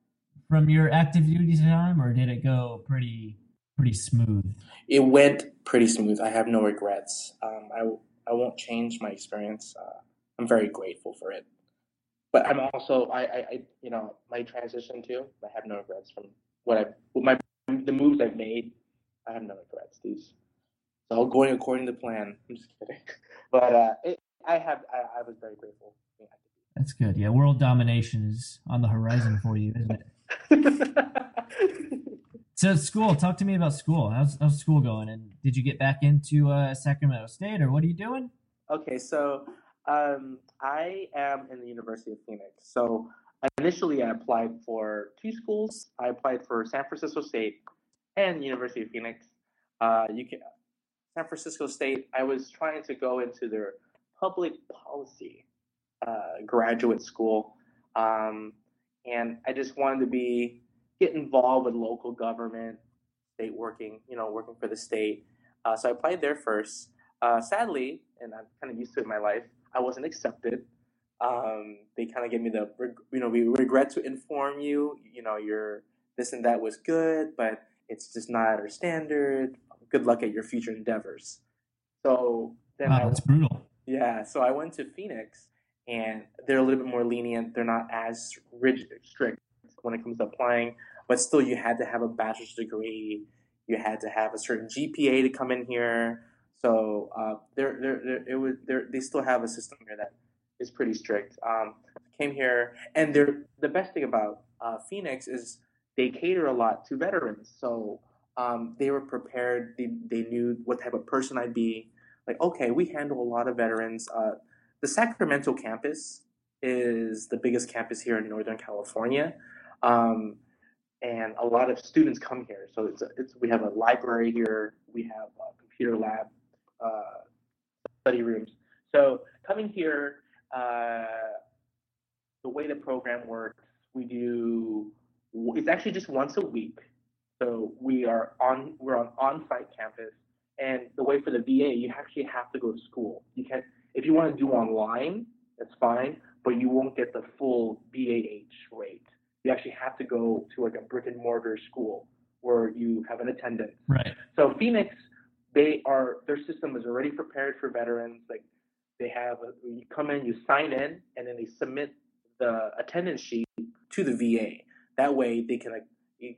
from your active duty time, or did it go pretty pretty smooth? It went pretty smooth. I have no regrets. Um, I I won't change my experience. Uh, I'm very grateful for it. But I'm also I, I, I you know my transition too. I have no regrets from what I what my the moves I've made. I have no regrets. These it's all going according to plan. I'm just kidding. [LAUGHS] But uh, it, I have I, I was very grateful. duty. That's good. Yeah, world domination is on the horizon for you, isn't it? [LAUGHS] So school, talk to me about school. How's, how's school going? And did you get back into uh, Sacramento State, or what are you doing? okay, so um, I am in the University of Phoenix. So initially, I applied for two schools. I applied for San Francisco State and University of Phoenix. Uh, you can San Francisco State. I was trying to go into their public policy uh, graduate school, um, and I just wanted to be get involved with local government, state working, you know, working for the state. Uh, so I applied there first. Uh, sadly, and I'm kind of used to it in my life, I wasn't accepted. Um, they kind of gave me the, you know, we regret to inform you, you know, your this and that was good, but it's just not at our standard. Good luck at your future endeavors. So then Wow, I, that's brutal. yeah, so I went to Phoenix, and they're a little bit more lenient. They're not as rigid, strict when it comes to applying, but still, you had to have a bachelor's degree. You had to have a certain GPA to come in here. So uh, they're, they're, they're, it was, they're, they still have a system here that is pretty strict. Um, came here, and they're the best thing about uh, Phoenix is they cater a lot to veterans. So um, they were prepared. They, they knew what type of person I'd be like okay we handle a lot of veterans uh, the sacramento campus is the biggest campus here in northern california um, and a lot of students come here so it's, a, it's we have a library here we have a computer lab uh, study rooms. So coming here, uh, the way the program works, we do it's actually just once a week. So we are on we're on on-site campus, and the way for the VA, you actually have to go to school. You can if you want to do online, that's fine, but you won't get the full BAH rate. You actually have to go to like a brick and mortar school where you have an attendance. Right. So Phoenix, they are their system is already prepared for veterans. Like they have, you come in, you sign in, and then they submit the attendance sheet to the VA. That way, they can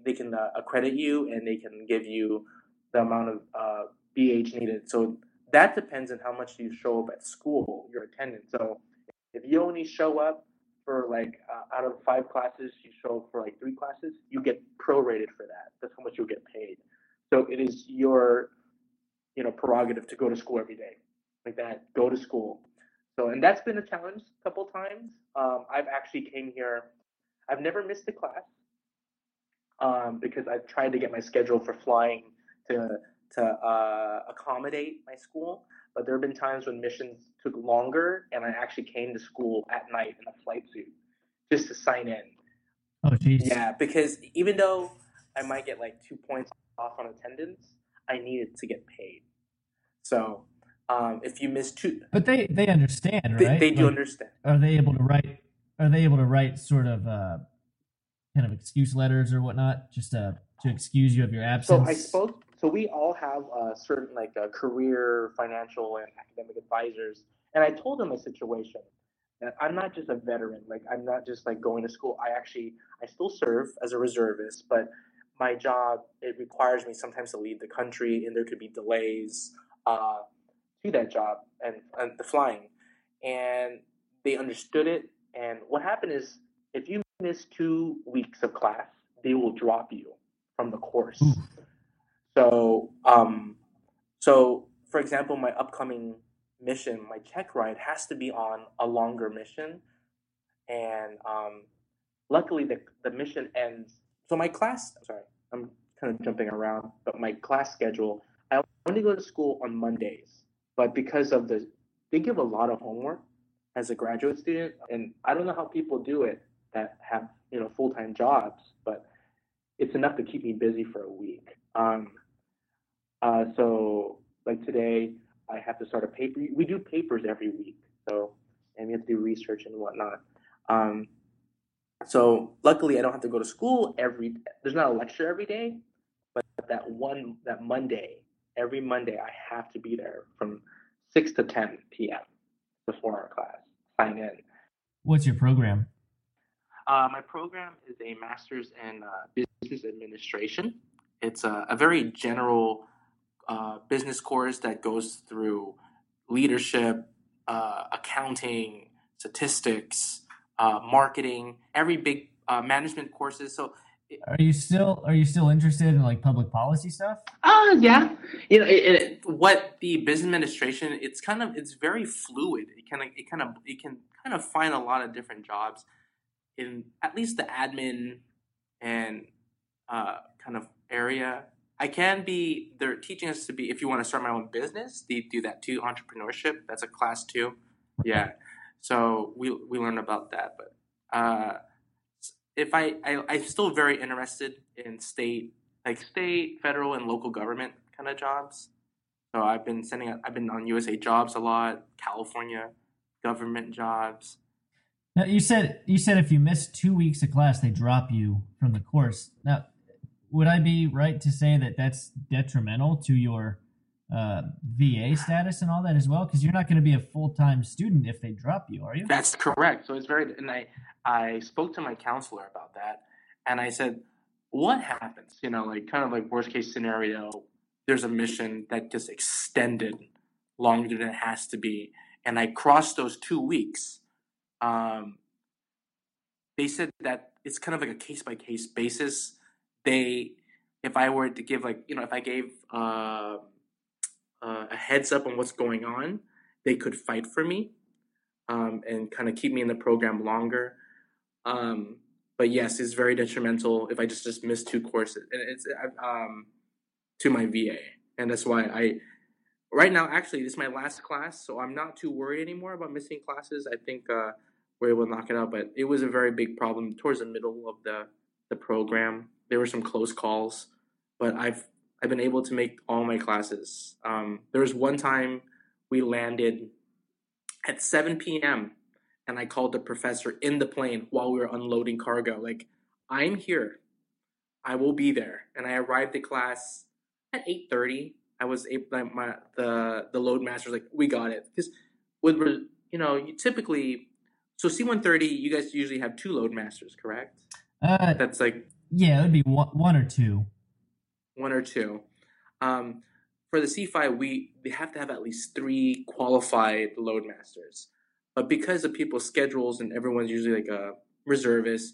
they can uh, accredit you and they can give you the amount of uh, BH needed. So that depends on how much you show up at school, your attendance. So if you only show up for like uh, out of five classes, you show up for like three classes, you get prorated for that. That's how much you'll get paid. So it is your you know prerogative to go to school every day like that. Go to school. So and that's been a challenge a couple times. Um, I've actually came here. I've never missed a class um, because I've tried to get my schedule for flying to to uh, accommodate my school. But there have been times when missions took longer, and I actually came to school at night in a flight suit just to sign in. Oh, jeez. Yeah, because even though I might get like two points off on attendance, I needed to get paid. So um, if you miss two, but they they understand, right? They, they do like, understand. Are they able to write? Are they able to write sort of uh, kind of excuse letters or whatnot, just to to excuse you of your absence? So I spoke. So we all have uh, certain like uh, career, financial, and academic advisors, and I told them a situation that I'm not just a veteran. Like I'm not just like going to school. I actually I still serve as a reservist, but my job it requires me sometimes to leave the country, and there could be delays uh, to that job and, and the flying, and they understood it. And what happened is, if you miss two weeks of class, they will drop you from the course. Ooh. So, um, so for example, my upcoming mission, my check ride has to be on a longer mission, and um, luckily the the mission ends. So my class, sorry, I'm kind of jumping around, but my class schedule, I only go to school on Mondays, but because of the, they give a lot of homework as a graduate student, and I don't know how people do it that have you know full time jobs, but it's enough to keep me busy for a week. Um, uh, so like today, I have to start a paper. We do papers every week, so and we have to do research and whatnot. Um, so luckily, I don't have to go to school every. There's not a lecture every day, but that one that Monday, every Monday, I have to be there from six to ten p.m. before our class. Sign in. What's your program? Uh, my program is a master's in uh, business administration. It's a, a very general uh, business course that goes through leadership, uh, accounting, statistics, uh, marketing, every big uh, management courses. So are you still are you still interested in like public policy stuff? Uh yeah. You know, it, it, what the business administration it's kind of it's very fluid. It kind of it kind of it can kind of find a lot of different jobs in at least the admin and uh, kind of area. I can be, they're teaching us to be, if you want to start my own business, they do that too. Entrepreneurship, that's a class too. Yeah. So we, we learn about that. But uh, if I, I, I'm still very interested in state, like state, federal, and local government kind of jobs. So I've been sending, I've been on USA Jobs a lot, California government jobs. Now you said you said if you miss two weeks of class, they drop you from the course. Now, would I be right to say that that's detrimental to your uh, VA status and all that as well? Because you're not going to be a full time student if they drop you, are you? That's correct. So it's very, and I I spoke to my counselor about that, and I said, what happens? You know, like kind of like worst case scenario. There's a mission that gets extended longer than it has to be, and I crossed those two weeks um, they said that it's kind of like a case by case basis. They, if I were to give like you know, if I gave uh, uh, a heads up on what's going on, they could fight for me um, and kind of keep me in the program longer. Um, but yes, it's very detrimental if I just just miss two courses, and it's um, to my VA, and that's why I right now, actually, this is my last class, so I'm not too worried anymore about missing classes. I think uh, we're able to knock it out, but it was a very big problem towards the middle of the the program. There were some close calls, but I've I've been able to make all my classes. Um, there was one time we landed at 7 p.m. and I called the professor in the plane while we were unloading cargo. Like, I'm here. I will be there. And I arrived at class at 8:30. I was able. My the the load master was like, "We got it." Because with you know, you typically so C130, you guys usually have two load masters, correct? Uh, That's like yeah, it would be one, one or two. One or two. Um, for the C5, we, we have to have at least three qualified loadmasters. But because of people's schedules and everyone's usually like a reservist,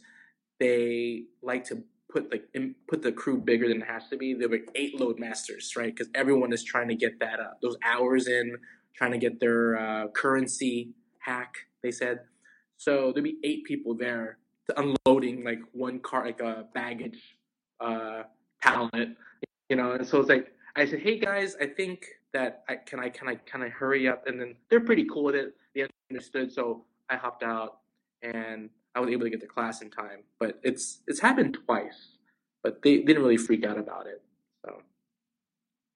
they like to put like put the crew bigger than it has to be. There were eight loadmasters, right? Because everyone is trying to get that uh, those hours in, trying to get their uh, currency hack. They said so. There'd be eight people there to unloading like one car, like a baggage uh, pallet, you know. And so it's like I said, "Hey guys, I think that I can I can I can I hurry up?" And then they're pretty cool with it. They understood, so I hopped out and I was able to get to class in time. But it's it's happened twice, but they, they didn't really freak out about it. So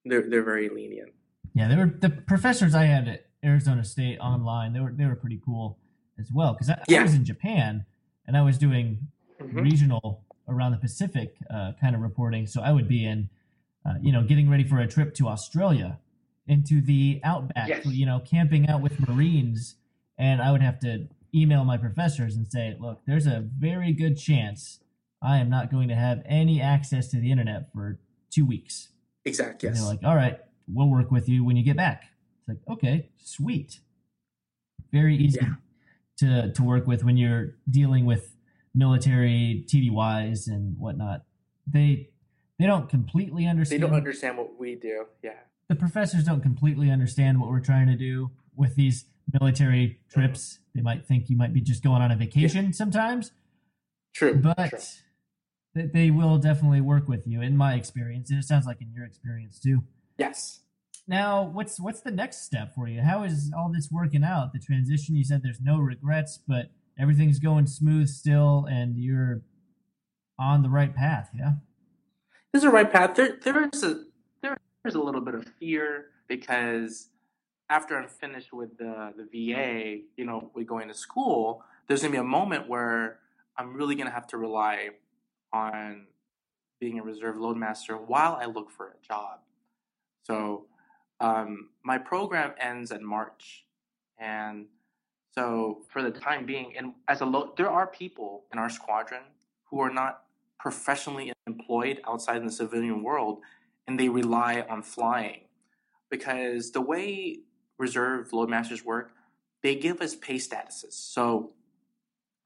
they're they're very lenient. Yeah, they were the professors I had at Arizona State online. They were they were pretty cool as well because I, Yeah. I was in Japan and I was doing Mhm. regional around the Pacific uh, kind of reporting. So I would be in, uh, you know, getting ready for a trip to Australia, into the outback, Yes. you know, camping out with Marines, and I would have to email my professors and say, look, there's a very good chance I am not going to have any access to the internet for two weeks. Exact. And Yes. they're like, all right, we'll work with you when you get back. It's like, okay, sweet. Very easy Yeah. to, to work with when you're dealing with military TDYs and whatnot. They they don't completely understand. they don't understand what we do. Yeah. the professors don't completely understand what we're trying to do with these military trips. They might think you might be just going on a vacation sometimes, True. but true. they, they will definitely work with you. In my experience, and it sounds like in your experience too. Yes. Now, what's what's the next step for you? How is all this working out? The transition, you said there's no regrets, but everything's going smooth still, and you're on the right path. Yeah. this is the right path. There, there is a there's a little bit of fear because after I'm finished with the the VA, you know, with going to school, there's gonna be a moment where I'm really gonna have to rely on being a reserve loadmaster while I look for a job. So um, my program ends in March, and so for the time being, and as a lo- there are people in our squadron who are not professionally employed outside in the civilian world, and they rely on flying because the way reserve loadmasters work, they give us pay statuses. So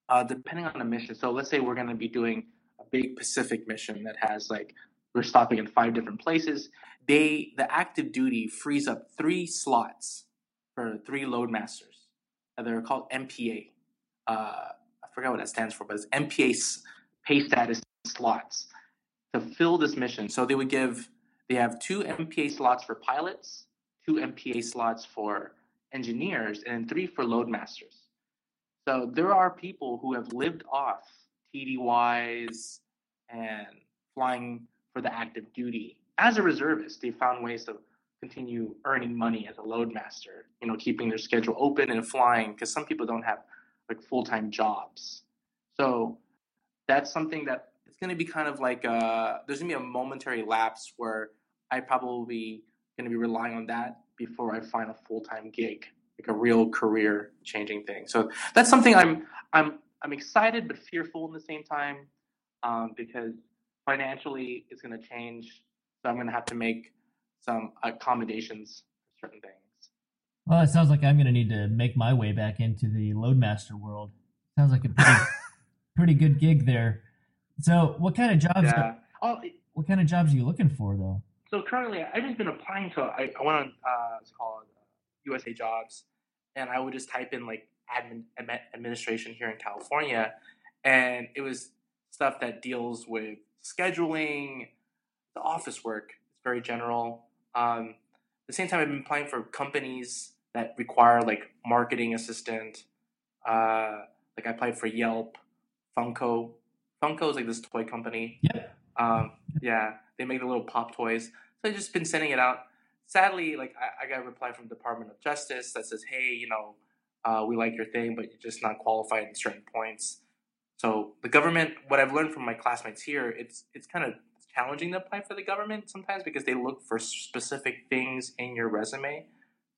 uh, depending on the mission, so let's say we're going to be doing a big Pacific mission that has like we're stopping in five different places. They the active duty frees up three slots for three loadmasters. They're called MPA. Uh, I forgot what that stands for, but it's MPA pay status slots to fill this mission. So they would give they have two MPA slots for pilots, two MPA slots for engineers, and three for loadmasters. So there are people who have lived off TDYs and flying for the active duty. As a reservist, they found ways to continue earning money as a loadmaster, you know, keeping their schedule open and flying because some people don't have like full-time jobs. So that's something that it's going to be kind of like uh there's going to be a momentary lapse where I probably going to be relying on that before I find a full-time gig, like a real career changing thing. So that's something I'm I'm I'm excited but fearful in the same time um, because financially it's going to change. So I'm going to have to make some accommodations for certain things. Well, it sounds like I'm going to need to make my way back into the Loadmaster world. Sounds like a pretty, [LAUGHS] pretty good gig there. So, what kind of jobs? Yeah. Oh, What kind of jobs are you looking for, though? so currently I've just been applying to I, I went on uh it's called USA Jobs and I would just type in like admin- administration here in California and it was stuff that deals with scheduling the office work it's very general um the same time, I've been applying for companies that require like marketing assistant. Uh, like I applied for Yelp, Funko. Funko is like this toy company. Yeah. Um, yeah, they make the little pop toys. So I've just been sending it out. Sadly, like I, I got a reply from Department of Justice that says, "Hey, you know, uh, we like your thing, but you're just not qualified in certain points." So the government, what I've learned from my classmates here, it's it's kind of challenging to apply for the government sometimes because they look for specific things in your resume.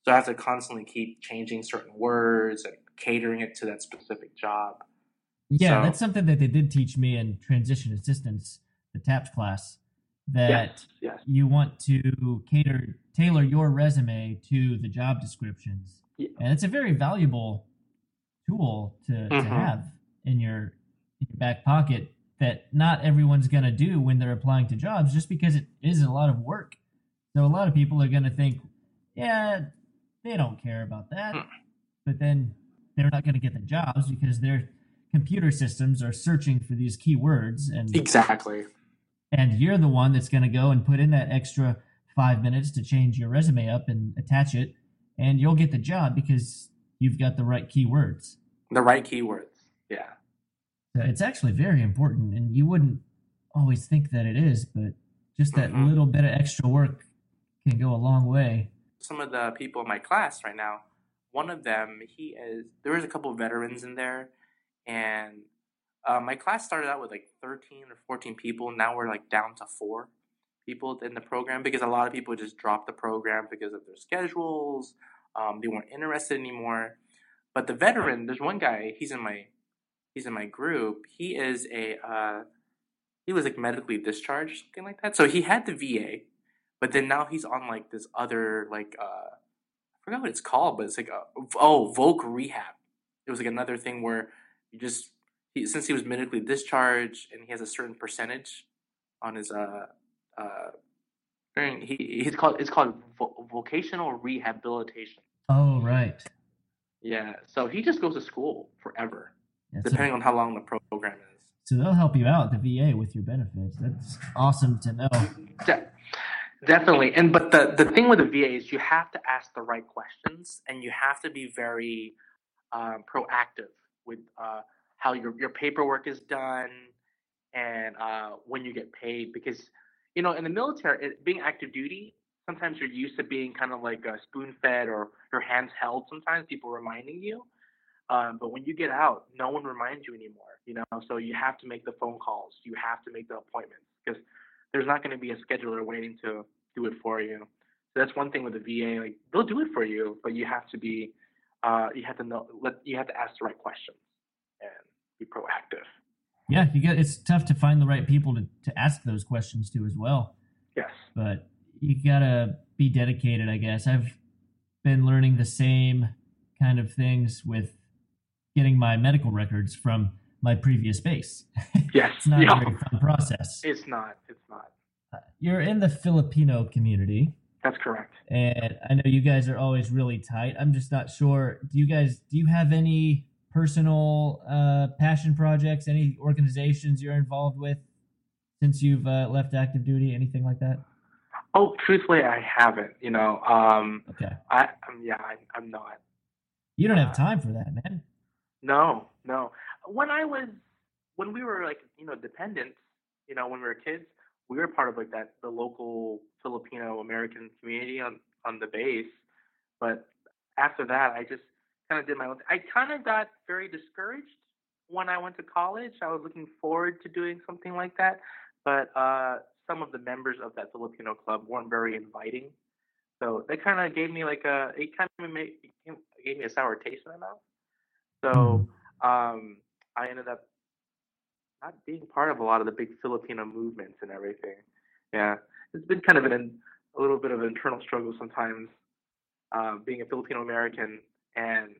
So I have to constantly keep changing certain words and catering it to that specific job. Yeah, So- that's something that they did teach me in transition assistance, the TAPS class, that Yes, yes, you want to cater tailor your resume to the job descriptions. Yeah. And it's a very valuable tool to, to Mhm. have in your in your back pocket that not everyone's going to do when they're applying to jobs just because it is a lot of work. So a lot of people are going to think, yeah, they don't care about that. Hmm. But then they're not going to get the jobs because their computer systems are searching for these keywords and exactly. and you're the one that's going to go and put in that extra five minutes to change your resume up and attach it and you'll get the job because you've got the right keywords The right keywords. Yeah. It's actually very important and you wouldn't always think that it is but just that Mhm. little bit of extra work can go a long way some of the people in my class right now, one of them, he is, there is a couple of veterans in there. And uh, my class started out with like 13 or 14 people. Now we're like down to four people in the program because a lot of people just dropped the program because of their schedules. Um, they weren't interested anymore. But the veteran, there's one guy, he's in my, he's in my group. He is a, uh, he was like medically discharged, something like that. So he had the VA, but then now he's on like this other like uh I forgot what it's called, but it's like a, oh Voc rehab. It was like another thing where you just he, since he was medically discharged and he has a certain percentage on his uh uh he he's called it's called vo- vocational rehabilitation. oh right Yeah, so he just goes to school forever, Yeah, so, depending on how long the program is. so they'll help you out the va with your benefits. That's awesome to know. De- definitely. And but the the thing with the va is you have to ask the right questions and you have to be very um, proactive with uh, how your, your paperwork is done and uh, when you get paid. Because you know in the military it, being active duty sometimes you're used to being kind of like uh, spoon fed or your hands held sometimes people reminding you um, but when you get out no one reminds you anymore you know so you have to make the phone calls you have to make the appointments because there's not going to be a scheduler waiting to do it for you. So that's one thing with the VA. Like they'll do it for you, but you have to be, uh, you have to know, let, you have to ask the right questions and be proactive. yeah you get it's tough to find the right people to, to ask those questions to as well Yes. but you gotta be dedicated i guess i've been learning the same kind of things with getting my medical records from my previous base [LAUGHS] Yes. it's not Yeah. a very fun process It's not. It's not. you're in the filipino community That's correct. and i know you guys are always really tight i'm just not sure do you guys do you have any personal uh, passion projects any organizations you're involved with since you've uh, left active duty anything like that Oh, truthfully, I haven't. You know, um, okay I, um, yeah, I, I'm not. you don't have Uh, time for that man No, no. When I was, when we were like, you know, dependents, you know, when we were kids, we were part of like that, the local Filipino American community on, on the base. But after that, I just kind of did my own. I kind of got very discouraged when I went to college. I was looking forward to doing something like that, but uh, some of the members of that Filipino club weren't very inviting. So they kind of gave me like a, it kind of gave me a sour taste in my mouth. So um, I ended up not being part of a lot of the big Filipino movements and everything. Yeah, it's been kind of an, a little bit of an internal struggle sometimes, uh, being a Filipino American, and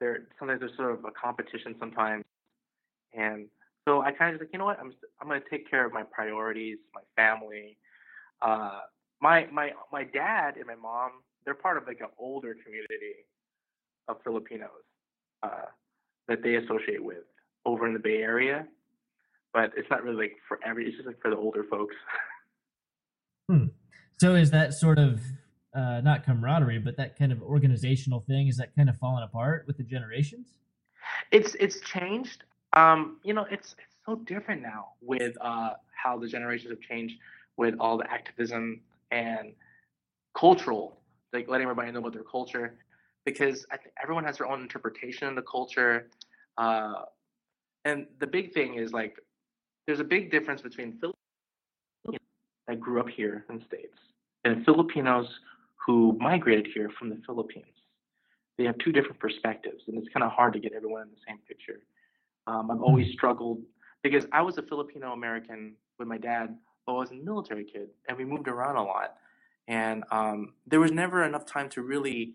there sometimes there's sort of a competition sometimes, and so I kind of just like, you know what, I'm I'm gonna take care of my priorities, my family. Uh, my my my dad and my mom, they're part of like an older community of Filipinos uh, that they associate with over in the Bay Area, but it's not really like for every. It's just like for the older folks. hmm. So is that sort of uh, not camaraderie, but that kind of organizational thing is that kind of fallen apart with the generations? It's it's changed. Um, you know, it's it's so different now with uh, how the generations have changed with all the activism and cultural, like letting everybody know about their culture, because I think everyone has their own interpretation of the culture. Uh, and the big thing is like, there's a big difference between Filipinos that grew up here in the States and Filipinos who migrated here from the Philippines. They have two different perspectives, and it's kind of hard to get everyone in the same picture. Um, I've always struggled because I was a Filipino American with my dad, but I was a military kid, and we moved around a lot. And um, there was never enough time to really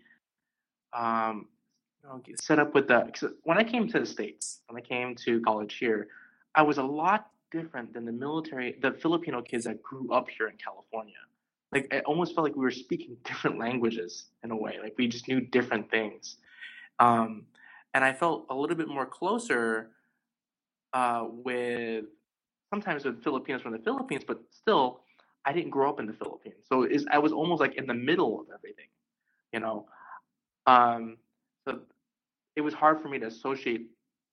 um, you know, set up with the. When I came to the States, when I came to college here, I was a lot different than the military, the Filipino kids that grew up here in California. Like it almost felt like we were speaking [LAUGHS] different languages in a way. Like we just knew different things. Um, and I felt a little bit more closer uh, with sometimes with Filipinos from the Philippines, but still, I didn't grow up in the Philippines, so I was almost like in the middle of everything, you know. Um, so it was hard for me to associate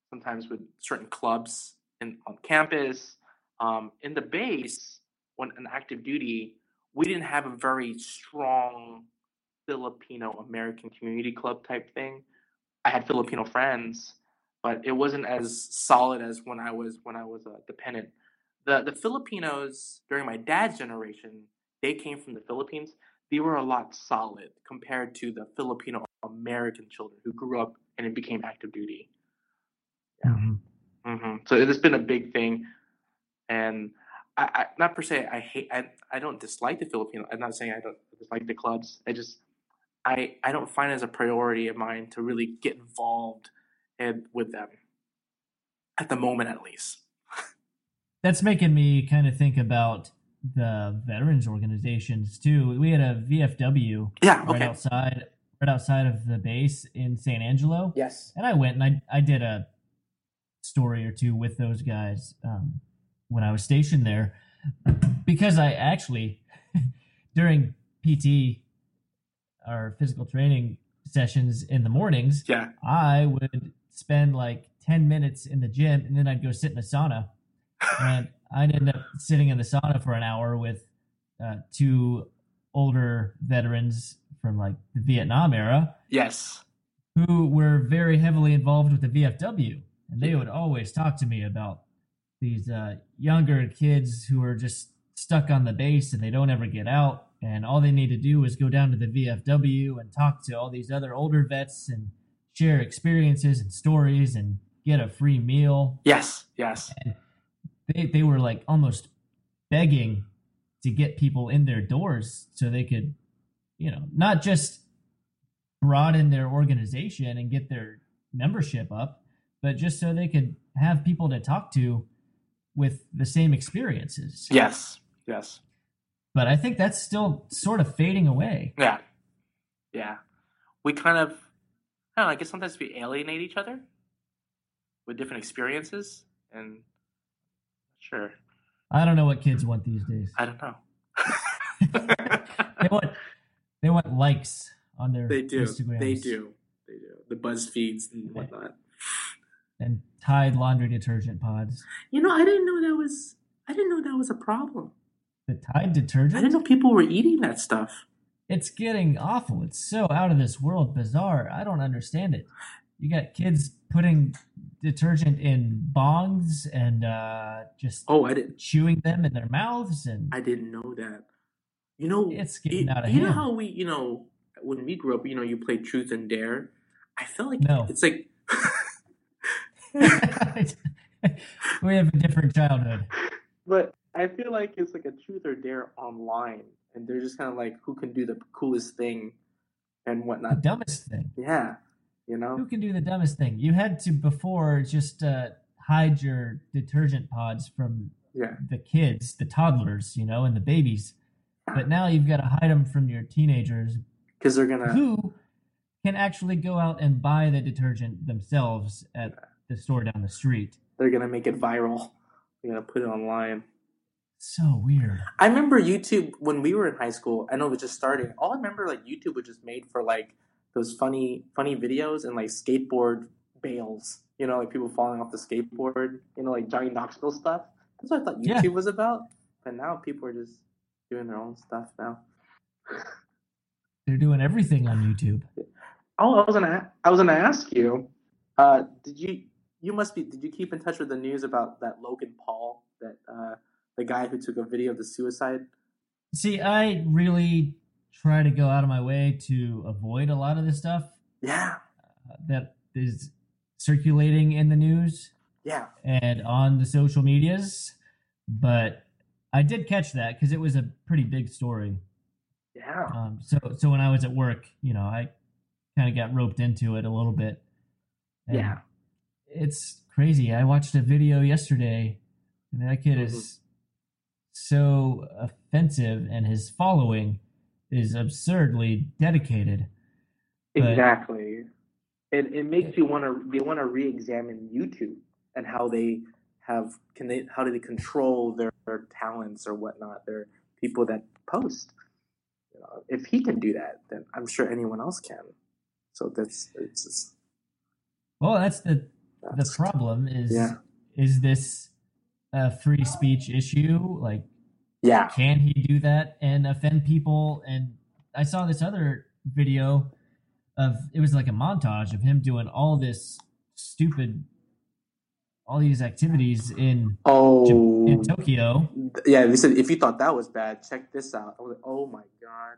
sometimes with certain clubs in on campus. Um, in the base, when an active duty, we didn't have a very strong Filipino American community club type thing. I had Filipino friends, but it wasn't as solid as when I was when I was a dependent. The the Filipinos during my dad's generation, they came from the Philippines. They were a lot solid compared to the Filipino American children who grew up and it became active duty. Yeah. Mm-hmm. Mm-hmm. So it has been a big thing, and I, I, not per se I hate I, I don't dislike the Filipino. I'm not saying I don't dislike the clubs. I just I I don't find it as a priority of mine to really get involved and with them at the moment at least. [LAUGHS] That's making me kind of think about the veterans organizations too. We had a VFW yeah, okay. right outside right outside of the base in San Angelo. Yes. And I went and I I did a story or two with those guys um, when I was stationed there because I actually [LAUGHS] during PT our physical training sessions in the mornings, yeah, I would spend like 10 minutes in the gym and then I'd go sit in the sauna. [LAUGHS] and I'd end up sitting in the sauna for an hour with uh, two older veterans from like the Vietnam era. Yes. Who were very heavily involved with the VFW. And they would always talk to me about these uh, younger kids who are just stuck on the base and they don't ever get out and all they need to do is go down to the VFW and talk to all these other older vets and share experiences and stories and get a free meal. Yes, yes. And they they were like almost begging to get people in their doors so they could, you know, not just broaden their organization and get their membership up, but just so they could have people to talk to with the same experiences. Yes. Yes but I think that's still sort of fading away. Yeah, yeah. We kind of, I don't know. I guess sometimes we alienate each other with different experiences, and sure. I don't know what kids want these days. I don't know. [LAUGHS] they want they want likes on their they do Instagrams. they do they do the BuzzFeeds and whatnot and Tide laundry detergent pods. You know, I didn't know that was I didn't know that was a problem. The Tide detergent? I didn't know people were eating that stuff. It's getting awful. It's so out of this world bizarre. I don't understand it. You got kids putting detergent in bongs and uh, just oh, I didn't chewing them in their mouths and I didn't know that. You know, it's getting it, out of You hand. know how we, you know, when we grew up, you know, you played Truth and Dare. I felt like no. it's like [LAUGHS] we have a different childhood. But I feel like it's like a truth or dare online, and they're just kind of like who can do the coolest thing and whatnot. The dumbest thing. Yeah, you know. Who can do the dumbest thing? You had to before just uh, hide your detergent pods from yeah. the kids, the toddlers, you know, and the babies. But now you've got to hide them from your teenagers because they're gonna who can actually go out and buy the detergent themselves at the store down the street. They're gonna make it viral. They're gonna put it online. So weird. I remember YouTube when we were in high school. I know it was just starting. All I remember like YouTube was just made for like those funny funny videos and like skateboard bails. You know, like people falling off the skateboard. You know, like Johnny Knoxville stuff. That's what I thought YouTube Yeah. was about. But now people are just doing their own stuff now. They're doing everything on YouTube. Oh, I was gonna I was gonna ask you. Uh, did you you must be did you keep in touch with the news about that Logan Paul that uh, the guy who took a video of the suicide? See, I really try to go out of my way to avoid a lot of this stuff Yeah, uh, that is circulating in the news yeah. and on the social medias. But I did catch that because it was a pretty big story. Yeah. Um, so, so when I was at work, you know, I kind of got roped into it a little bit. Yeah. it's crazy. I watched a video yesterday, and that kid is so offensive, and his following is absurdly dedicated. But- Exactly. It it makes you want to they want to re-examine YouTube and how they have can they how do they control their, their talents or whatnot their people that post. You know, if he can do that, then I'm sure anyone else can. So that's it's, it's Well, that's the the problem. Is Yeah. is this a free speech issue? Like, yeah can he do that and offend people? And I saw this other video of it was like a montage of him doing all this stupid, all these activities in oh in Tokyo. yeah said if you thought that was bad check this out I was like oh my god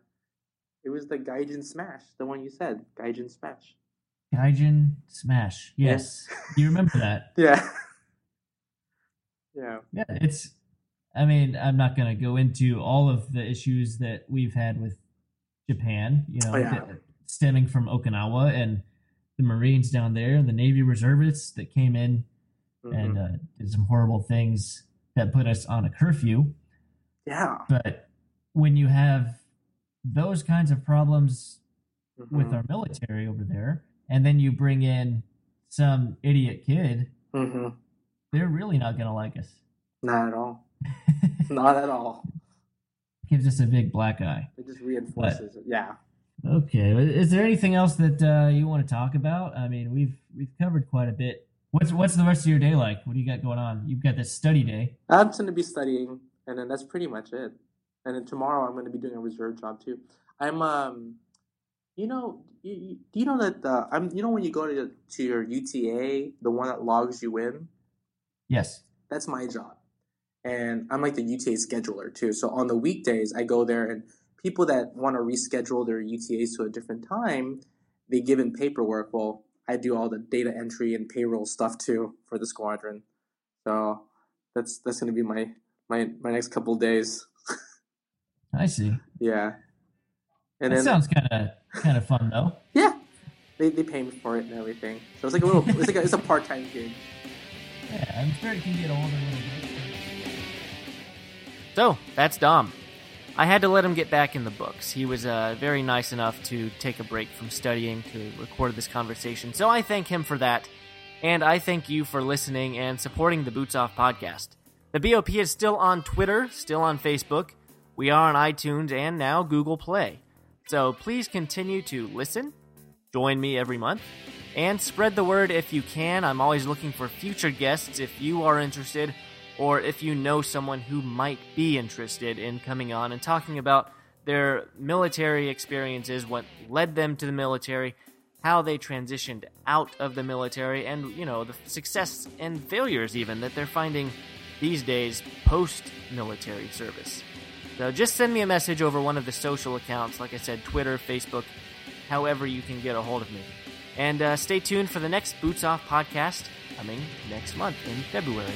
it was the Gaijin Smash the one you said Gaijin Smash Gaijin Smash. Yes, you remember that? [LAUGHS] yeah yeah Yeah, it's. I mean, I'm not going to go into all of the issues that we've had with Japan. You know, Oh, yeah. stemming from Okinawa and the Marines down there, the Navy reservists that came in Mhm. and uh, did some horrible things that put us on a curfew. yeah But when you have those kinds of problems with Mhm. our military over there, and then you bring in some idiot kid, Mhm. they're really not going to like us. Not at all. [LAUGHS] Not at all. Gives us a big black eye. It just reinforces it. Yeah. Okay. Is there anything else that uh, you want to talk about? I mean, we've we've covered quite a bit. What's what's the rest of your day like? What do you got going on? You've got this study day. I'm going to be studying, and then that's pretty much it. And then tomorrow I'm going to be doing a reserve job too. I'm um, you know, you, you, do you know that uh, I'm you know when you go to to your UTA, the one that logs you in, Yes. that's my job. And I'm like the UTA scheduler too. So on the weekdays, I go there, and people that want to reschedule their UTAs to a different time, they give in paperwork. Well, I do all the data entry and payroll stuff too for the squadron. So that's that's going to be my my my next couple days. I see. Yeah. And that then sounds kind of kind of fun though. yeah, they, they pay me for it and everything. So it's like a little it's like a, it's a part time gig. Yeah, I'm sure it can get older little bit. So, that's Dom. I had to let him get back in the books. He was uh, very nice enough to take a break from studying to record this conversation, so I thank him for that. And I thank you for listening and supporting the Boots Off podcast. The BOP is still on Twitter, still on Facebook. We are on iTunes and now Google Play. So please continue to listen, join me every month, and spread the word if you can. I'm always looking for future guests if you are interested or if you know someone who might be interested in coming on and talking about their military experiences, what led them to the military, how they transitioned out of the military, and you know the success and failures even that they're finding these days post military service. So just send me a message over one of the social accounts, like I said, Twitter, Facebook, however you can get a hold of me. And uh, stay tuned for the next Boots Off podcast coming next month in February.